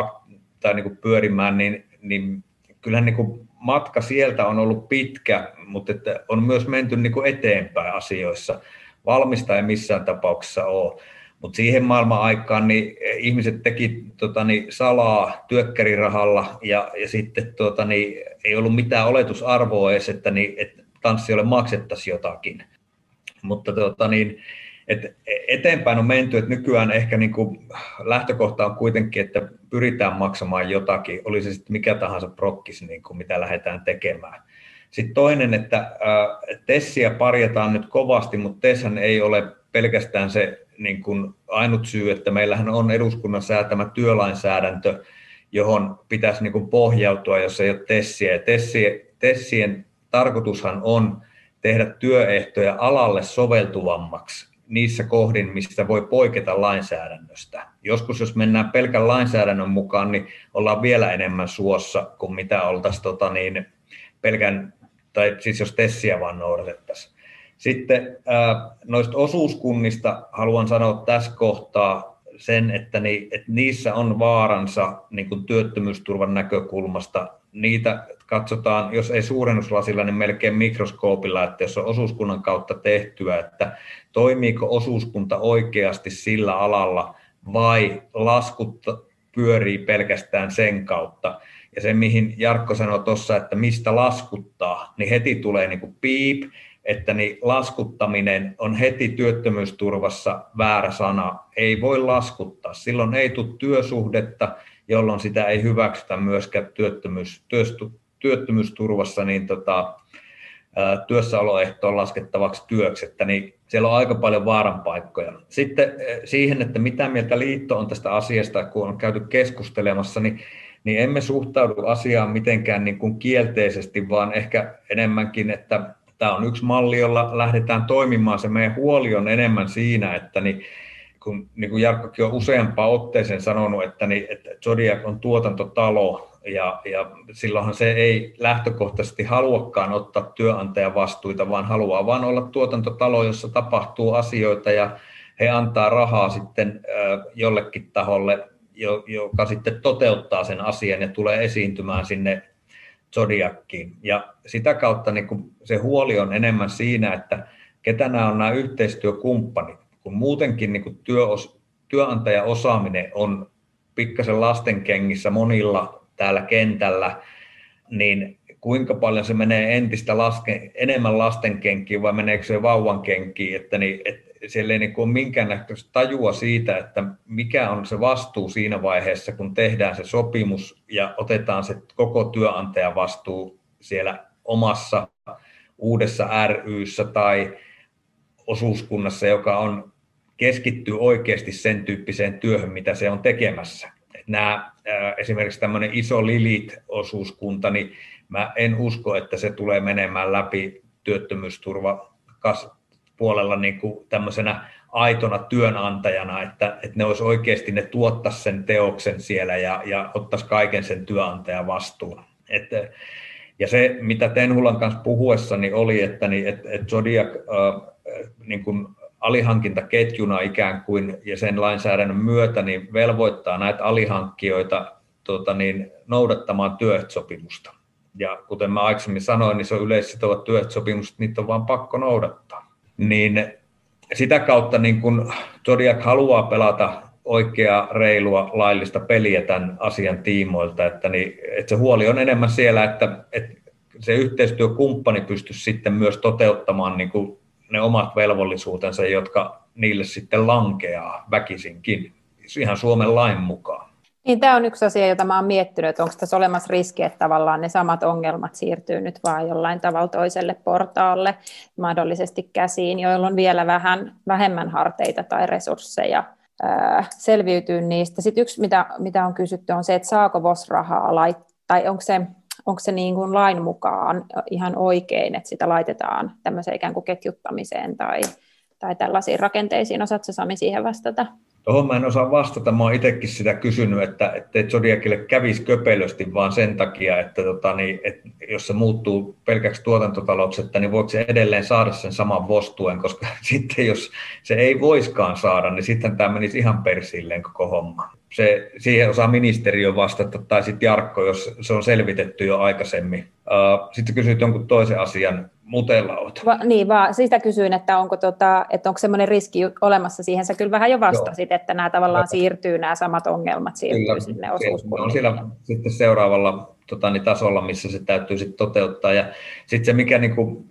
S3: tai niin kuin pyörimään, niin, niin kyllähän niin kuin matka sieltä on ollut pitkä, mutta että on myös menty niin kuin eteenpäin asioissa. Valmista ei missään tapauksessa ole. Mutta siihen maailman aikaan niin ihmiset teki tota, niin, salaa työkkärirahalla ja, ja sitten tota, niin, ei ollut mitään oletusarvoa edes, että, niin, että tanssijoille maksettaisiin jotakin. Mutta tota, niin, et eteenpäin on menty, että nykyään ehkä niin kuin lähtökohta on kuitenkin, että pyritään maksamaan jotakin, oli se sitten mikä tahansa prokkis, niin kuin mitä lähdetään tekemään. Sitten toinen, että Tessiä parjataan nyt kovasti, mutta Tesshän ei ole pelkästään se niin kuin ainut syy, että meillähän on eduskunnan säätämä työlainsäädäntö, johon pitäisi niin kuin pohjautua, jos ei ole Tessiä. Tessien, Tessien tarkoitushan on tehdä työehtoja alalle soveltuvammaksi niissä kohdin, mistä voi poiketa lainsäädännöstä. Joskus, jos mennään pelkän lainsäädännön mukaan, niin ollaan vielä enemmän suossa kuin mitä oltaisiin tota, niin, pelkän, tai siis jos tessiä vaan noudatettaisiin. Sitten noista osuuskunnista haluan sanoa tässä kohtaa sen, että, ni, että niissä on vaaransa niin kuin työttömyysturvan näkökulmasta. Niitä katsotaan, jos ei suurennuslasilla, niin melkein mikroskoopilla, että jos on osuuskunnan kautta tehtyä, että toimiiko osuuskunta oikeasti sillä alalla vai laskut pyörii pelkästään sen kautta. Ja se, mihin Jarkko sanoi tuossa, että mistä laskuttaa, niin heti tulee niin kuin piip, että niin laskuttaminen on heti työttömyysturvassa väärä sana. Ei voi laskuttaa. Silloin ei tule työsuhdetta, jolloin sitä ei hyväksytä myöskään työttömyys, työttömyysturvassa niin tota, työssäoloehtoon laskettavaksi työksi, että niin siellä on aika paljon vaaranpaikkoja. Sitten siihen, että mitä mieltä liitto on tästä asiasta, kun on käyty keskustelemassa, niin, niin emme suhtaudu asiaan mitenkään niin kuin kielteisesti, vaan ehkä enemmänkin, että tämä on yksi malli, jolla lähdetään toimimaan. Se meidän huoli on enemmän siinä, että niin, kun niin kuin Jarkkokin on useampaan otteeseen sanonut, että, niin, että Zodiac on tuotantotalo, ja, ja silloinhan se ei lähtökohtaisesti haluakaan ottaa työnantajan vastuita, vaan haluaa vain olla tuotantotalo, jossa tapahtuu asioita ja he antaa rahaa sitten jollekin taholle, joka sitten toteuttaa sen asian ja tulee esiintymään sinne Zodiakkiin. Ja sitä kautta niin kun se huoli on enemmän siinä, että ketä nämä on nämä yhteistyökumppanit, kun muutenkin niin kun työos, työnantajan osaaminen on pikkasen lastenkengissä monilla täällä kentällä, niin kuinka paljon se menee entistä laske, enemmän lastenkenkiin vai meneekö se vauvan kenkiin, että, niin, että siellä ei niin ole minkäännäköistä tajua siitä, että mikä on se vastuu siinä vaiheessa, kun tehdään se sopimus ja otetaan se koko työnantajan vastuu siellä omassa uudessa ryssä tai osuuskunnassa, joka on keskittyy oikeasti sen tyyppiseen työhön, mitä se on tekemässä nämä, esimerkiksi tämmöinen iso Lilit-osuuskunta, niin mä en usko, että se tulee menemään läpi työttömyysturva puolella niin kuin tämmöisenä aitona työnantajana, että, että ne olisi oikeasti, ne tuottaisi sen teoksen siellä ja, ja ottaisi kaiken sen työnantajan vastuun. Että, ja se, mitä Tenhulan kanssa puhuessani oli, että, niin, että, että Zodiac äh, niin kuin alihankintaketjuna ikään kuin ja sen lainsäädännön myötä niin velvoittaa näitä alihankkijoita tota, niin, noudattamaan työehtosopimusta. Ja kuten mä aikaisemmin sanoin, niin se on yleissitovat työehtosopimus, niitä on vaan pakko noudattaa. Niin sitä kautta niin kun Zodiac haluaa pelata oikeaa, reilua, laillista peliä tämän asian tiimoilta, että, niin, että se huoli on enemmän siellä, että, että se yhteistyökumppani pystyisi sitten myös toteuttamaan niin kuin ne omat velvollisuutensa, jotka niille sitten lankeaa väkisinkin, ihan Suomen lain mukaan.
S1: Niin, tämä on yksi asia, jota mä olen miettinyt, että onko tässä olemassa riski, että tavallaan ne samat ongelmat siirtyy nyt vaan jollain tavalla toiselle portaalle, mahdollisesti käsiin, joilla on vielä vähän vähemmän harteita tai resursseja ää, niistä. Sitten yksi, mitä, mitä on kysytty, on se, että saako VOS-rahaa laittaa, tai onko se, onko se niin kuin lain mukaan ihan oikein, että sitä laitetaan tämmöiseen ikään kuin ketjuttamiseen tai, tai tällaisiin rakenteisiin. Osaatko Sami siihen vastata?
S3: Tuohon mä en osaa vastata. Mä oon itsekin sitä kysynyt, että, että Zodiacille kävisi köpelösti vaan sen takia, että, tota, niin, että jos se muuttuu pelkäksi tuotantotaloksi, että niin voiko se edelleen saada sen saman vostuen, koska sitten jos se ei voiskaan saada, niin sitten tämä menisi ihan persilleen koko homma. Se, siihen osaa ministeriö vastata, tai sitten Jarkko, jos se on selvitetty jo aikaisemmin. Sitten kysyit jonkun toisen asian mutelauta.
S1: Va, niin, vaan sitä kysyin, että onko, tota, että onko semmoinen riski olemassa siihen. Sä kyllä vähän jo vastasit, Joo. että nämä tavallaan siirtyy, nämä samat ongelmat siirtyy kyllä, sinne osuuskuntiin.
S3: on siellä sitten seuraavalla tota, niin tasolla, missä se täytyy sitten toteuttaa. Ja sitten se, mikä niin kuin,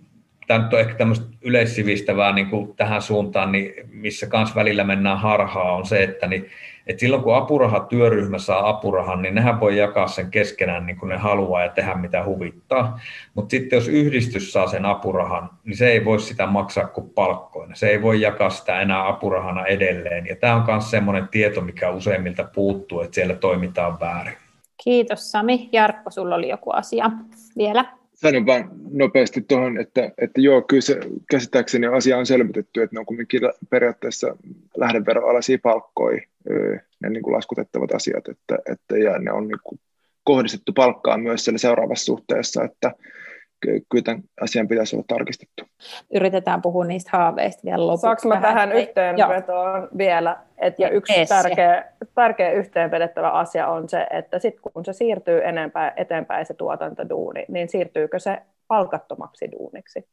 S3: tämä nyt on ehkä tämmöistä yleissivistävää niin kuin tähän suuntaan, niin missä kans välillä mennään harhaa, on se, että niin et silloin kun apurahatyöryhmä saa apurahan, niin nehän voi jakaa sen keskenään niin kuin ne haluaa ja tehdä mitä huvittaa. Mutta sitten jos yhdistys saa sen apurahan, niin se ei voi sitä maksaa kuin palkkoina. Se ei voi jakaa sitä enää apurahana edelleen. Ja tämä on myös semmoinen tieto, mikä useimmilta puuttuu, että siellä toimitaan väärin.
S1: Kiitos Sami. Jarkko, sulla oli joku asia vielä
S4: sanon vain nopeasti tuohon, että, että joo, kyllä se käsittääkseni asia on selvitetty, että ne on kuitenkin periaatteessa lähdeveroalaisia palkkoja, ne niin kuin laskutettavat asiat, että, että ja ne on niin kuin kohdistettu palkkaan myös siellä seuraavassa suhteessa, että kyllä tämän asian pitäisi olla tarkistettu.
S1: Yritetään puhua niistä haaveista vielä lopuksi.
S2: Saanko mä tähän yhteenvetoon vielä? Et, ja yksi tärkeä, tärkeä yhteenvedettävä asia on se, että sit kun se siirtyy enempää, eteenpäin se tuotantoduuni, niin siirtyykö se palkattomaksi duuniksi?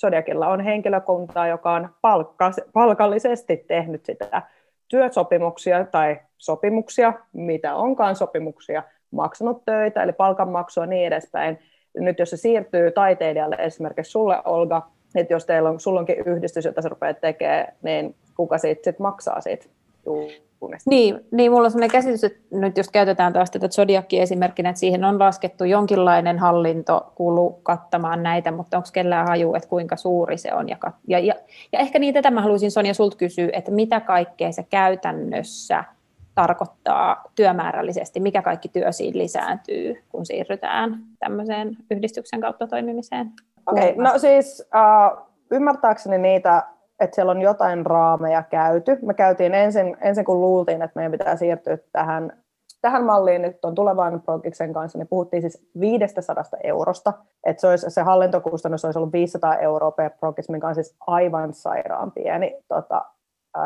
S2: Zodiacilla on henkilökuntaa, joka on palkka, palkallisesti tehnyt sitä työsopimuksia tai sopimuksia, mitä onkaan sopimuksia, maksanut töitä, eli palkanmaksua ja niin edespäin, nyt jos se siirtyy taiteilijalle, esimerkiksi sulle Olga, että jos teillä on, sulla onkin yhdistys, jota sä rupeat tekemään, niin kuka siitä sit maksaa siitä
S1: Niin, niin, mulla on sellainen käsitys, että nyt jos käytetään taas tätä Zodiakia esimerkkinä, että siihen on laskettu jonkinlainen hallintokulu kattamaan näitä, mutta onko kellään haju, että kuinka suuri se on? Ja, ja, ja, ja ehkä niin tätä mä haluaisin Sonja sulta kysyä, että mitä kaikkea se käytännössä tarkoittaa työmäärällisesti, mikä kaikki työ siinä lisääntyy, kun siirrytään tämmöiseen yhdistyksen kautta toimimiseen?
S2: Okei, okay, no siis uh, ymmärtääkseni niitä, että siellä on jotain raameja käyty. Me käytiin ensin, ensin kun luultiin, että meidän pitää siirtyä tähän, tähän malliin nyt tuon tulevan Progiksen kanssa, niin puhuttiin siis 500 eurosta, että se, olisi, se hallintokustannus olisi ollut 500 euroa per Progix, mikä on siis aivan sairaan pieni tota,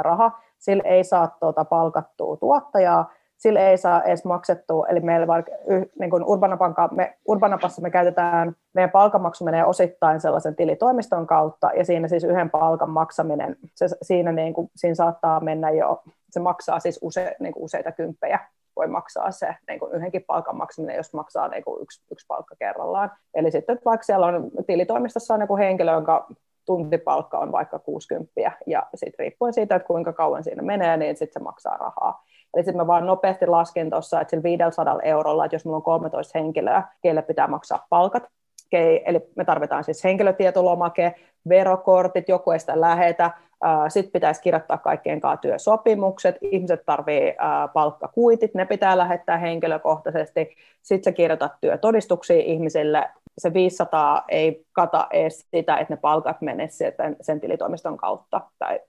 S2: raha sillä ei saa tuota palkattua tuottajaa, sillä ei saa edes maksettua, eli meillä vaikka niin kuin Urbanapanka, me, Urbanapassa me käytetään, meidän palkanmaksu menee osittain sellaisen tilitoimiston kautta, ja siinä siis yhden palkan maksaminen, se, siinä, niin kuin, siinä saattaa mennä jo, se maksaa siis use, niin kuin useita kymppejä, voi maksaa se niin kuin yhdenkin palkan maksaminen, jos maksaa niin kuin yksi, yksi palkka kerrallaan. Eli sitten vaikka siellä on tilitoimistossa on joku henkilö, jonka tuntipalkka on vaikka 60 ja sitten riippuen siitä, että kuinka kauan siinä menee, niin sitten se maksaa rahaa. Eli sitten mä vaan nopeasti laskin tuossa, että sillä 500 eurolla, että jos mulla on 13 henkilöä, keille pitää maksaa palkat, eli me tarvitaan siis henkilötietolomake, verokortit, joku ei sitä lähetä, sitten pitäisi kirjoittaa kaikkien kanssa työsopimukset, ihmiset tarvitsevat palkkakuitit, ne pitää lähettää henkilökohtaisesti, sitten sä kirjoitat työtodistuksia ihmisille, se 500 ei kata edes sitä, että ne palkat menisivät sen tilitoimiston kautta. Tai,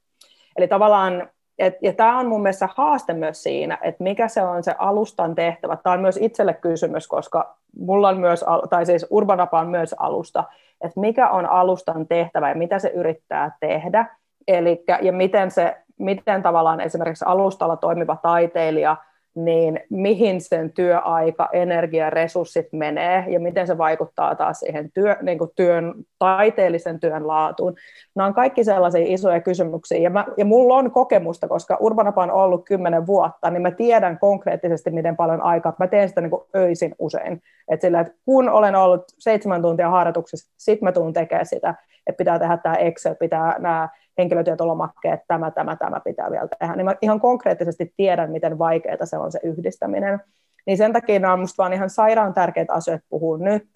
S2: eli tavallaan et, ja tämä on mun mielestä haaste myös siinä, että mikä se on se alustan tehtävä. Tämä on myös itselle kysymys, koska mulla on myös, tai siis Urbanapa on myös alusta, että mikä on alustan tehtävä ja mitä se yrittää tehdä. Elikkä, ja miten, se, miten tavallaan esimerkiksi alustalla toimiva taiteilija – niin mihin sen työaika, energia, resurssit menee ja miten se vaikuttaa taas siihen työ, niin kuin työn, taiteellisen työn laatuun. Nämä on kaikki sellaisia isoja kysymyksiä ja, mä, ja mulla on kokemusta, koska Urbanapa on ollut kymmenen vuotta, niin mä tiedän konkreettisesti, miten paljon aikaa. Mä teen sitä niin kuin öisin usein. Et sillä, että kun olen ollut seitsemän tuntia harjoituksessa, sitten mä tuun tekemään sitä, että pitää tehdä tämä Excel, pitää nämä henkilötietolomakkeet, tämä, tämä, tämä pitää vielä tehdä, niin mä ihan konkreettisesti tiedän, miten vaikeaa se on se yhdistäminen. Niin sen takia nämä on musta vaan ihan sairaan tärkeitä asioita puhua nyt.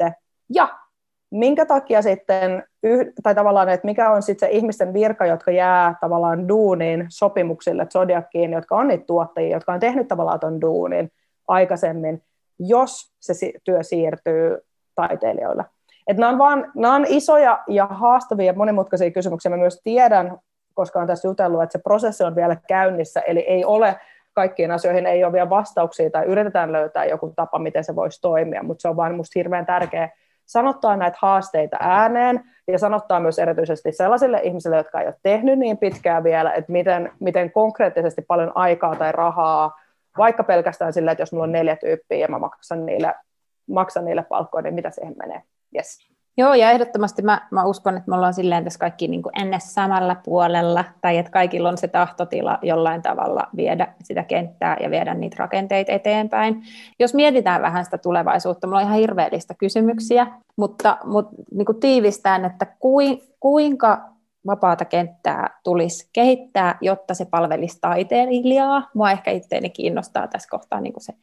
S2: Ja minkä takia sitten, tai tavallaan, että mikä on sitten se ihmisten virka, jotka jää tavallaan duuniin sopimuksille Zodiakiin, jotka on niitä tuottajia, jotka on tehnyt tavallaan ton duunin aikaisemmin, jos se työ siirtyy taiteilijoille. Et nämä, on vaan, nämä on isoja ja haastavia monimutkaisia kysymyksiä. Mä myös tiedän, koska olen tässä jutellut, että se prosessi on vielä käynnissä, eli ei ole kaikkiin asioihin ei ole vielä vastauksia tai yritetään löytää joku tapa, miten se voisi toimia, mutta se on vain minusta hirveän tärkeää sanottaa näitä haasteita ääneen ja sanottaa myös erityisesti sellaisille ihmisille, jotka ei ole tehnyt niin pitkään vielä, että miten, miten konkreettisesti paljon aikaa tai rahaa, vaikka pelkästään sillä, että jos minulla on neljä tyyppiä ja mä maksan niille, maksan niille palkkoja, niin mitä siihen menee. Yes.
S1: Joo, ja ehdottomasti mä, mä uskon, että me ollaan silleen tässä kaikki niin kuin ns. samalla puolella, tai että kaikilla on se tahtotila jollain tavalla viedä sitä kenttää ja viedä niitä rakenteita eteenpäin. Jos mietitään vähän sitä tulevaisuutta, mulla on ihan hirveellistä kysymyksiä, mutta, mutta niin kuin tiivistään, että kuinka vapaata kenttää tulisi kehittää, jotta se palvelisi taiteilijaa. Mua ehkä itseäni kiinnostaa tässä kohtaa niin kuin se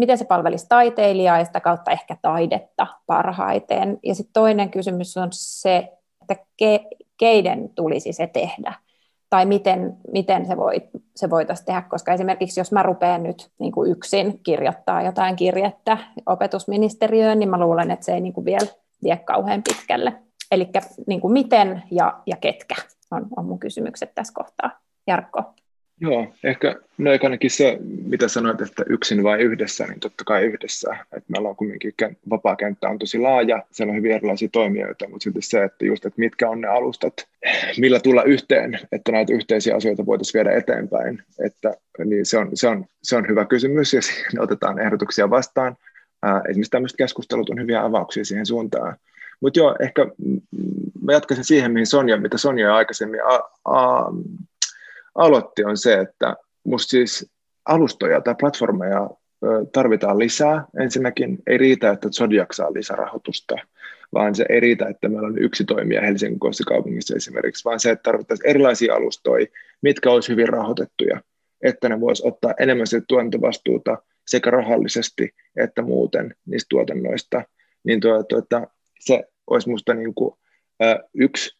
S1: miten se palvelisi taiteilijaa ja sitä kautta ehkä taidetta parhaiten. Ja sitten toinen kysymys on se, että ke, keiden tulisi se tehdä tai miten, miten se, voi, se voitaisiin tehdä, koska esimerkiksi jos mä rupean nyt niin kuin yksin kirjoittaa jotain kirjettä opetusministeriöön, niin mä luulen, että se ei niin kuin vielä vie kauhean pitkälle. Eli niin miten ja, ja ketkä on, on mun kysymykset tässä kohtaa. Jarkko?
S4: Joo, ehkä no ainakin se, mitä sanoit, että yksin vai yhdessä, niin totta kai yhdessä. Että meillä on kuitenkin vapaa kenttä on tosi laaja, siellä on hyvin erilaisia toimijoita, mutta sitten se, että just, että mitkä on ne alustat, millä tulla yhteen, että näitä yhteisiä asioita voitaisiin viedä eteenpäin. Että, niin se, on, se, on, se on hyvä kysymys ja siinä otetaan ehdotuksia vastaan. Ää, esimerkiksi tämmöiset keskustelut on hyviä avauksia siihen suuntaan. Mutta joo, ehkä mä jatkaisin siihen, mihin Sonja, mitä Sonja aikaisemmin a, a, aloitti, on se, että musta siis alustoja tai platformeja tarvitaan lisää. Ensinnäkin ei riitä, että Zodiac saa lisärahoitusta, vaan se ei riitä, että meillä on yksi toimija Helsingin kaupungissa esimerkiksi, vaan se, että tarvittaisiin erilaisia alustoja, mitkä olisi hyvin rahoitettuja, että ne voisi ottaa enemmän sitä tuotantovastuuta sekä rahallisesti että muuten niistä tuotannoista, niin tuota, tuota, se olisi minusta niin yksi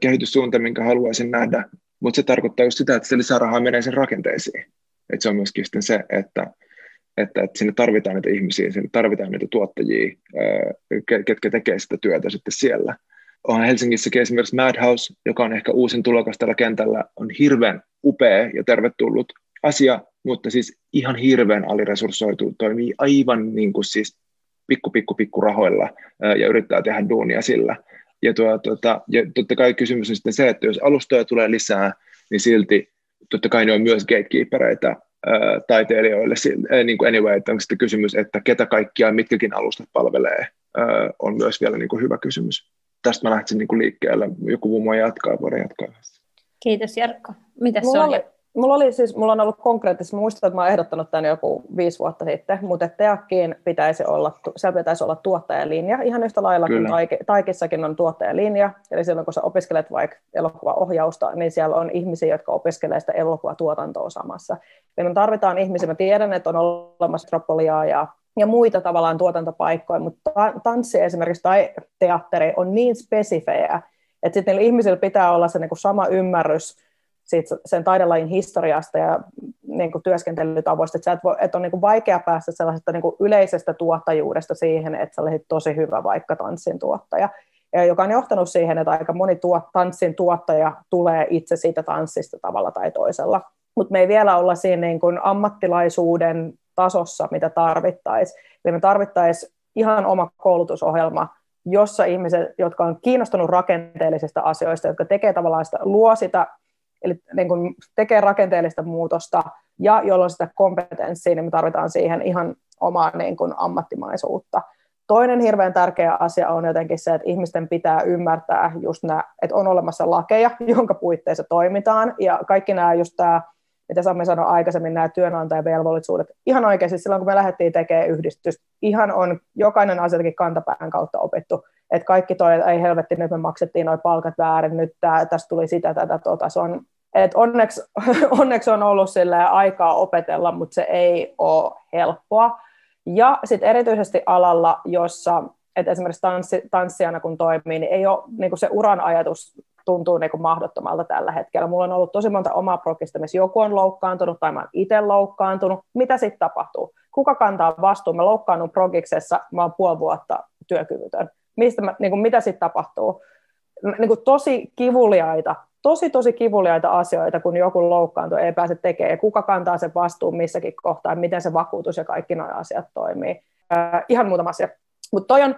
S4: kehityssuunta, minkä haluaisin nähdä mutta se tarkoittaa just sitä, että se lisää rahaa menee sen rakenteisiin. Et se on myöskin se, että, että, että sinne tarvitaan niitä ihmisiä, sinne tarvitaan niitä tuottajia, ketkä tekee sitä työtä sitten siellä. On Helsingissäkin esimerkiksi Madhouse, joka on ehkä uusin tulokas tällä kentällä, on hirveän upea ja tervetullut asia, mutta siis ihan hirveän aliresurssoitu, toimii aivan niin kuin siis pikku, pikku, pikku rahoilla ja yrittää tehdä duunia sillä. Ja, tuo, tuota, ja totta kai kysymys on sitten se, että jos alustoja tulee lisää, niin silti totta kai ne on myös gatekeepereitä ää, taiteilijoille, niin kuin anyway, että onko sitten kysymys, että ketä kaikkia mitkäkin alustat palvelee, ää, on myös vielä niin kuin hyvä kysymys. Tästä mä lähtisin niin kuin liikkeelle. Joku muu jatkaa, voidaan jatkaa.
S1: Kiitos Jarkko. Mitäs
S2: Mulla oli, Mulla, oli siis, mulla on ollut konkreettisesti, muistan, että mä olen ehdottanut tämän joku viisi vuotta sitten, mutta Teakkiin pitäisi olla, siellä pitäisi olla tuottajalinja, ihan yhtä lailla Kyllä. kuin Taikissakin on tuottajalinja, eli silloin kun sä opiskelet vaikka elokuvaohjausta, niin siellä on ihmisiä, jotka opiskelee sitä elokuvatuotantoa samassa. Eli me tarvitaan ihmisiä, mä tiedän, että on olemassa Tropoliaa ja ja muita tavallaan tuotantopaikkoja, mutta tanssi esimerkiksi tai teatteri on niin spesifejä, Että sitten ihmisillä pitää olla se niin kuin sama ymmärrys siitä sen taidelajin historiasta ja niin kuin työskentelytavoista, että, et voi, että on niin kuin vaikea päästä sellaisesta niin kuin yleisestä tuottajuudesta siihen, että sä olisit tosi hyvä vaikka tanssin tuottaja, ja joka on johtanut siihen, että aika moni tuot, tanssin tuottaja tulee itse siitä tanssista tavalla tai toisella. Mutta me ei vielä olla siinä niin kuin ammattilaisuuden tasossa, mitä tarvittaisiin. Eli me tarvittaisiin ihan oma koulutusohjelma, jossa ihmiset, jotka on kiinnostunut rakenteellisista asioista, jotka tekee tavallaan sitä, luo sitä, eli niin kuin tekee rakenteellista muutosta, ja jolloin sitä kompetenssia, niin me tarvitaan siihen ihan omaa niin kuin ammattimaisuutta. Toinen hirveän tärkeä asia on jotenkin se, että ihmisten pitää ymmärtää just nämä, että on olemassa lakeja, jonka puitteissa toimitaan, ja kaikki nämä just tämä mitä Sami sanoi aikaisemmin, nämä työnantajavelvollisuudet. Ihan oikeasti silloin, kun me lähdettiin tekemään yhdistystä, ihan on jokainen asiakin kantapään kautta opittu, että kaikki toi, ei helvetti, nyt me maksettiin noin palkat väärin, nyt tää, tästä tuli sitä, tätä, tota. Se on, et onneksi, onneksi on ollut aikaa opetella, mutta se ei ole helppoa. Ja sitten erityisesti alalla, jossa että esimerkiksi tanssi, tanssijana kun toimii, niin ei ole niin se uran ajatus tuntuu niin kuin mahdottomalta tällä hetkellä. Mulla on ollut tosi monta omaa prokista, missä joku on loukkaantunut tai mä oon itse loukkaantunut. Mitä sitten tapahtuu? Kuka kantaa vastuun? Mä loukkaannut progiksessa, mä oon puoli vuotta työkyvytön. Mistä mä, niin kuin, mitä sitten tapahtuu? Niin kuin tosi kivuliaita, tosi tosi kivuliaita asioita, kun joku loukkaantuu, ei pääse tekemään, kuka kantaa sen vastuun missäkin kohtaa, miten se vakuutus ja kaikki nuo asiat toimii. Äh, ihan muutama asia. Mutta toi on,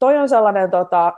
S2: toi on sellainen tota,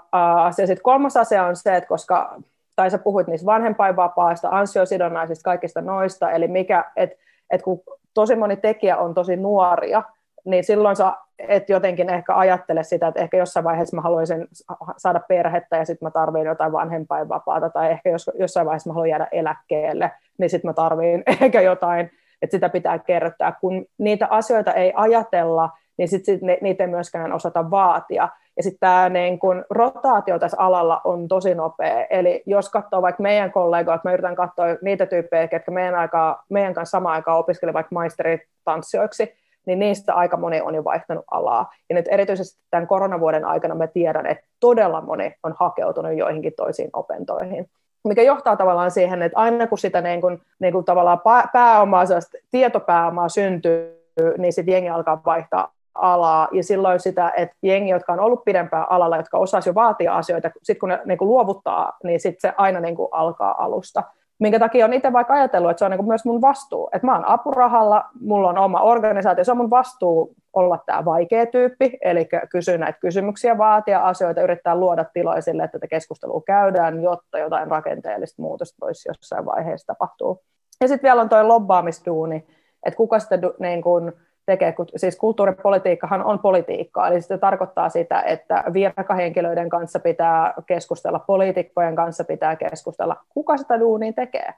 S2: asia. Sitten kolmas asia on se, että koska, tai sä puhuit niistä vanhempainvapaista, ansiosidonnaisista, kaikista noista, eli mikä, että et kun tosi moni tekijä on tosi nuoria, niin silloin sä et jotenkin ehkä ajattele sitä, että ehkä jossain vaiheessa mä haluaisin saada perhettä ja sitten mä tarviin jotain vanhempainvapaata, tai ehkä jos, jossain vaiheessa mä haluan jäädä eläkkeelle, niin sitten mä tarviin ehkä jotain, että sitä pitää kertoa. Kun niitä asioita ei ajatella, niin sit, sit ne, niitä ei myöskään osata vaatia. Ja sitten tämä niin kun, rotaatio tässä alalla on tosi nopea. Eli jos katsoo vaikka meidän kollegoita, mä yritän katsoa niitä tyyppejä, jotka meidän, aikaa, meidän kanssa samaan aikaan opiskeli vaikka maisteritanssijoiksi, niin niistä aika moni on jo vaihtanut alaa. Ja nyt erityisesti tämän koronavuoden aikana mä tiedän, että todella moni on hakeutunut joihinkin toisiin opintoihin mikä johtaa tavallaan siihen, että aina kun sitä niin kuin, niin kuin tavallaan pääomaa, tietopääomaa syntyy, niin sitten jengi alkaa vaihtaa alaa, ja silloin sitä, että jengi, jotka on ollut pidempään alalla, jotka osaisi jo vaatia asioita, sitten kun ne niin kuin luovuttaa, niin sitten se aina niin kuin alkaa alusta. Minkä takia on itse vaikka ajatellut, että se on niin kuin myös mun vastuu, että mä oon apurahalla, mulla on oma organisaatio, se on mun vastuu olla tämä vaikea tyyppi, eli kysyä näitä kysymyksiä, vaatia asioita, yrittää luoda tiloja sille, että tätä keskustelua käydään, jotta jotain rakenteellista muutosta voisi jossain vaiheessa tapahtua. Ja sitten vielä on tuo lobbaamistuuni, että kuka sitä niin kuin, tekee, siis kulttuuripolitiikkahan on politiikkaa, eli se tarkoittaa sitä, että virkahenkilöiden kanssa pitää keskustella, poliitikkojen kanssa pitää keskustella. Kuka sitä duunia tekee?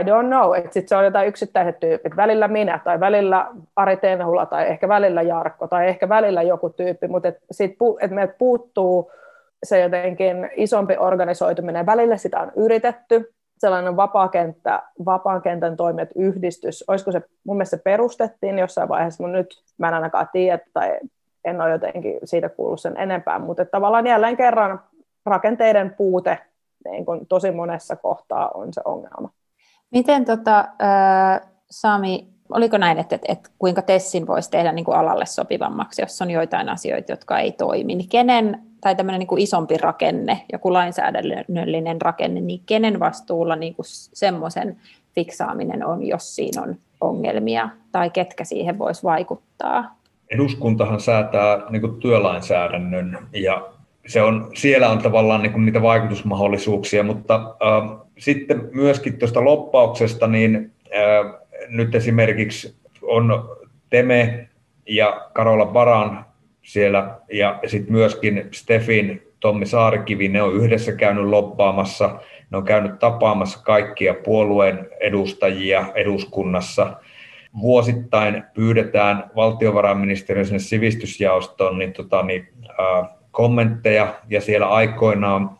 S2: I don't know. Sitten se on jotain yksittäiset tyypit, välillä minä tai välillä Ari Tenhula tai ehkä välillä Jarkko tai ehkä välillä joku tyyppi, mutta et sit, et meiltä puuttuu se jotenkin isompi organisoituminen. Välillä sitä on yritetty, sellainen vapaakenttä, vapaan kentän toimijat yhdistys, olisiko se, mun mielestä se perustettiin jossain vaiheessa, mutta nyt mä en ainakaan tiedä, tai en ole jotenkin siitä kuullut sen enempää, mutta tavallaan jälleen kerran rakenteiden puute niin kuin tosi monessa kohtaa on se ongelma.
S1: Miten tota, äh, Sami, oliko näin, että, että, että kuinka Tessin voisi tehdä niin kuin alalle sopivammaksi, jos on joitain asioita, jotka ei toimi, niin kenen tai tämmöinen niin kuin isompi rakenne, joku lainsäädännöllinen rakenne, niin kenen vastuulla niin kuin semmoisen fiksaaminen on, jos siinä on ongelmia, tai ketkä siihen voisi vaikuttaa?
S3: Eduskuntahan säätää niin kuin työlainsäädännön, ja se on, siellä on tavallaan niin kuin niitä vaikutusmahdollisuuksia, mutta äh, sitten myöskin tuosta loppauksesta, niin äh, nyt esimerkiksi on Teme ja Karola Baran siellä ja sitten myöskin Stefin, Tommi Saarikivi, ne on yhdessä käynyt loppaamassa, ne on käynyt tapaamassa kaikkia puolueen edustajia eduskunnassa. Vuosittain pyydetään valtiovarainministeriön sinne sivistysjaostoon niin, tota, niin, äh, kommentteja ja siellä aikoinaan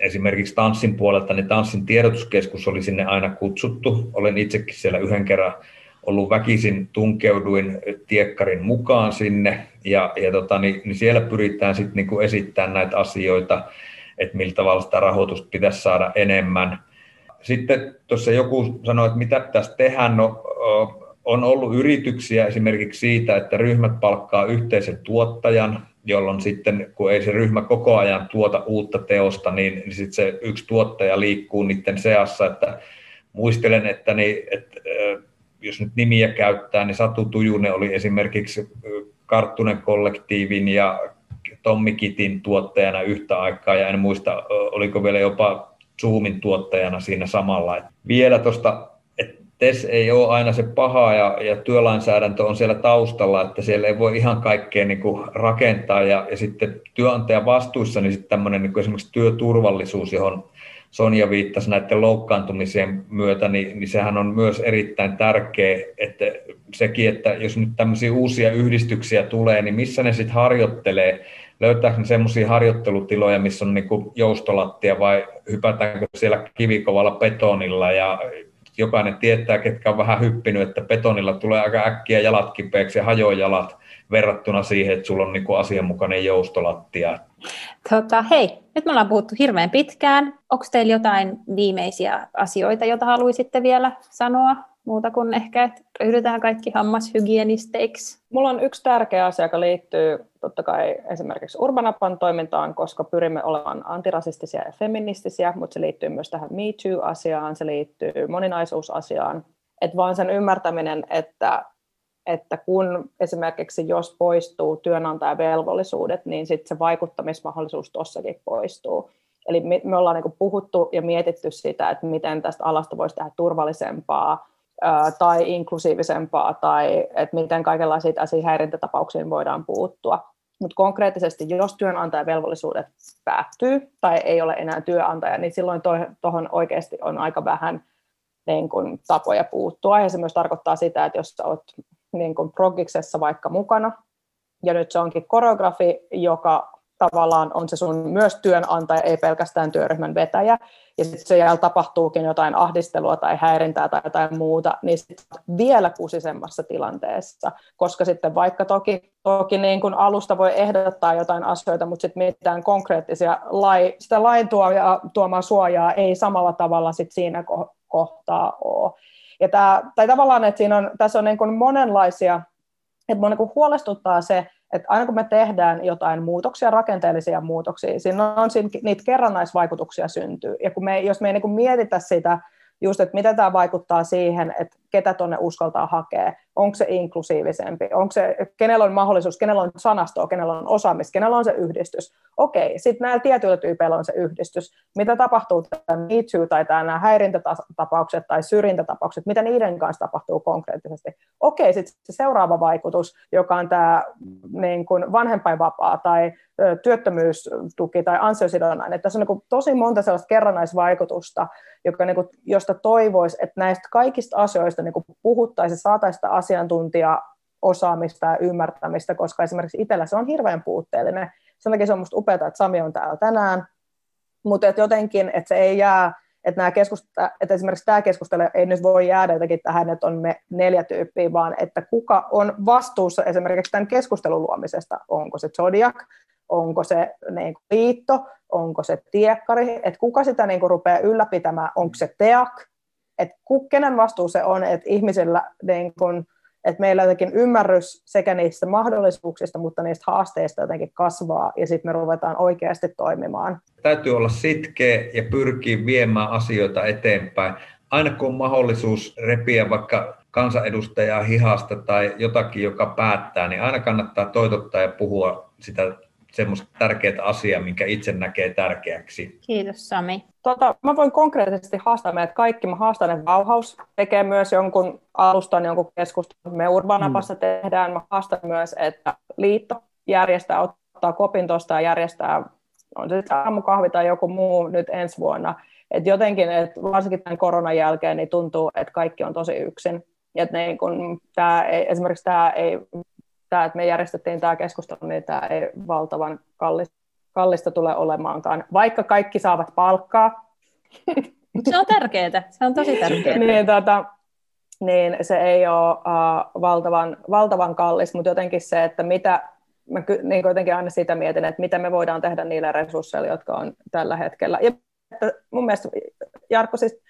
S3: esimerkiksi tanssin puolelta, niin tanssin tiedotuskeskus oli sinne aina kutsuttu. Olen itsekin siellä yhden kerran ollut väkisin tunkeuduin tiekkarin mukaan sinne ja, ja tota, niin, niin siellä pyritään sitten niin esittämään näitä asioita. että millä tavalla sitä rahoitusta pitäisi saada enemmän. Sitten tuossa joku sanoi, että mitä pitäisi tehdä. No, on ollut yrityksiä esimerkiksi siitä, että ryhmät palkkaa yhteisen tuottajan, jolloin sitten, kun ei se ryhmä koko ajan tuota uutta teosta, niin, niin sitten se yksi tuottaja liikkuu niiden seassa, että muistelen, että, niin, että jos nyt nimiä käyttää, niin Satu Tujunen oli esimerkiksi Karttunen kollektiivin ja Tommi Kitin tuottajana yhtä aikaa, ja en muista, oliko vielä jopa Zoomin tuottajana siinä samalla. Et vielä tuosta, että TES ei ole aina se paha ja, ja työlainsäädäntö on siellä taustalla, että siellä ei voi ihan kaikkea niin kuin rakentaa ja, ja sitten työnantajan vastuussa niin sitten tämmöinen niin esimerkiksi työturvallisuus, johon Sonja viittasi näiden loukkaantumisien myötä, niin, niin sehän on myös erittäin tärkeä, että sekin, että jos nyt tämmöisiä uusia yhdistyksiä tulee, niin missä ne sitten harjoittelee, löytääkö ne semmoisia harjoittelutiloja, missä on niinku joustolattia vai hypätäänkö siellä kivikovalla betonilla? Ja jokainen tietää, ketkä on vähän hyppinyt, että betonilla tulee aika äkkiä jalat kipeäksi ja hajoaa jalat verrattuna siihen, että sulla on niinku asianmukainen joustolattia.
S1: Tota, hei, nyt me ollaan puhuttu hirveän pitkään. Onko teillä jotain viimeisiä asioita, joita haluaisitte vielä sanoa? Muuta kuin ehkä, että ryhdytään kaikki hammashygienisteiksi.
S2: Mulla on yksi tärkeä asia, joka liittyy totta kai esimerkiksi Urbanapan toimintaan, koska pyrimme olemaan antirasistisia ja feministisiä, mutta se liittyy myös tähän Me Too-asiaan, se liittyy moninaisuusasiaan. Että vaan sen ymmärtäminen, että että kun esimerkiksi jos poistuu työnantajavelvollisuudet, niin sitten se vaikuttamismahdollisuus tuossakin poistuu. Eli me, ollaan niin puhuttu ja mietitty sitä, että miten tästä alasta voisi tehdä turvallisempaa tai inklusiivisempaa, tai että miten kaikenlaisiin häirintätapauksiin voidaan puuttua. Mutta konkreettisesti, jos työnantajavelvollisuudet päättyy tai ei ole enää työnantaja, niin silloin tuohon oikeasti on aika vähän niin kun, tapoja puuttua. Ja se myös tarkoittaa sitä, että jos olet niin kuin progiksessa vaikka mukana, ja nyt se onkin koreografi, joka tavallaan on se sun myös työnantaja, ei pelkästään työryhmän vetäjä, ja sitten siellä tapahtuukin jotain ahdistelua tai häirintää tai jotain muuta, niin sitten vielä kusisemmassa tilanteessa, koska sitten vaikka toki, toki niin kuin alusta voi ehdottaa jotain asioita, mutta sitten mitään konkreettisia lai, sitä lain tuomaa suojaa ei samalla tavalla sit siinä kohtaa ole. Ja tämä, tai tavallaan, että siinä on, tässä on niin kuin monenlaisia, että minua niin huolestuttaa se, että aina kun me tehdään jotain muutoksia, rakenteellisia muutoksia, siinä on siinä, niitä kerrannaisvaikutuksia syntyy. Ja kun me, jos me ei niin mietitä sitä, just, että miten tämä vaikuttaa siihen, että ketä tuonne uskaltaa hakea, onko se inklusiivisempi, onko se, kenellä on mahdollisuus, kenellä on sanastoa, kenellä on osaamista, kenellä on se yhdistys. Okei, sitten näillä tietyillä tyypeillä on se yhdistys. Mitä tapahtuu tämän Me Too tai nämä häirintätapaukset tai syrjintätapaukset, mitä niiden kanssa tapahtuu konkreettisesti. Okei, sitten se seuraava vaikutus, joka on tämä niin kuin vanhempainvapaa tai työttömyystuki tai ansiosidonnainen. Tässä on niin tosi monta sellaista kerrannaisvaikutusta, joka, niin kuin, josta toivoisi, että näistä kaikista asioista niin puhuttaisiin, saataisiin sitä asiantuntijaosaamista ja ymmärtämistä, koska esimerkiksi itsellä se on hirveän puutteellinen. Sen takia se on minusta upeaa, että Sami on täällä tänään, mutta että jotenkin, että se ei jää, että, nämä keskusta, että esimerkiksi tämä keskustelu ei nyt voi jäädä jotenkin tähän, että on me neljä tyyppiä, vaan että kuka on vastuussa esimerkiksi tämän keskustelun luomisesta. Onko se Zodiac, onko se niin kuin, liitto, onko se tiekkari, että kuka sitä niin kuin, rupeaa ylläpitämään, onko se TEAK, että kenen vastuu se on, että ihmisillä niin kun, että meillä jotenkin ymmärrys sekä niistä mahdollisuuksista, mutta niistä haasteista jotenkin kasvaa ja sitten me ruvetaan oikeasti toimimaan.
S3: Täytyy olla sitkeä ja pyrkiä viemään asioita eteenpäin. Aina kun on mahdollisuus repiä vaikka kansanedustajaa hihasta tai jotakin, joka päättää, niin aina kannattaa toitottaa ja puhua sitä semmoista tärkeää asiaa, minkä itse näkee tärkeäksi.
S1: Kiitos Sami.
S2: Tota, mä voin konkreettisesti haastaa meidät kaikki. Mä haastan, että Bauhaus tekee myös jonkun alustan, jonkun keskustelun. Me Urbanapassa mm. tehdään. Mä haastan myös, että liitto järjestää, ottaa kopin tuosta ja järjestää, on se sitten aamukahvi tai joku muu nyt ensi vuonna. Et jotenkin, että varsinkin tämän koronan jälkeen, niin tuntuu, että kaikki on tosi yksin. Et niin kun tää ei, esimerkiksi tämä ei tämä, että me järjestettiin tämä keskustelu, niin tämä ei valtavan kallista, kallista tule olemaankaan, vaikka kaikki saavat palkkaa.
S1: Se on tärkeää, se on tosi tärkeää.
S2: niin, tota, niin se ei ole uh, valtavan, valtavan kallis, mutta jotenkin se, että mitä, mä niin jotenkin aina sitä mietin, että mitä me voidaan tehdä niillä resursseilla, jotka on tällä hetkellä. Ja mun mielestä Jarkko siis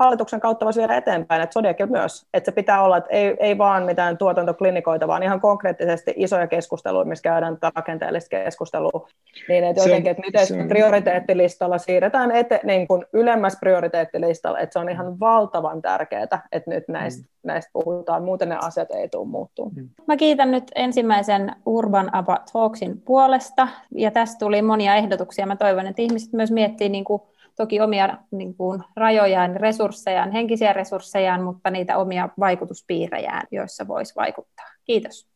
S2: hallituksen kautta voisi viedä eteenpäin, että Sodiakin myös, että se pitää olla, että ei, ei vaan mitään tuotantoklinikoita, vaan ihan konkreettisesti isoja keskusteluja, missä käydään rakenteellista keskustelua, niin että jotenkin, että miten se, prioriteettilistalla siirretään ete, niin kuin ylemmäs prioriteettilistalla, että se on ihan valtavan tärkeää, että nyt näistä, mm. näistä puhutaan, muuten ne asiat ei tule muuttumaan. Mm.
S1: Mä kiitän nyt ensimmäisen Urban Aba Talksin puolesta, ja tästä tuli monia ehdotuksia. Mä toivon, että ihmiset myös miettii niin kuin toki omia niin kuin, rajojaan, resurssejaan, henkisiä resurssejaan, mutta niitä omia vaikutuspiirejään, joissa voisi vaikuttaa. Kiitos.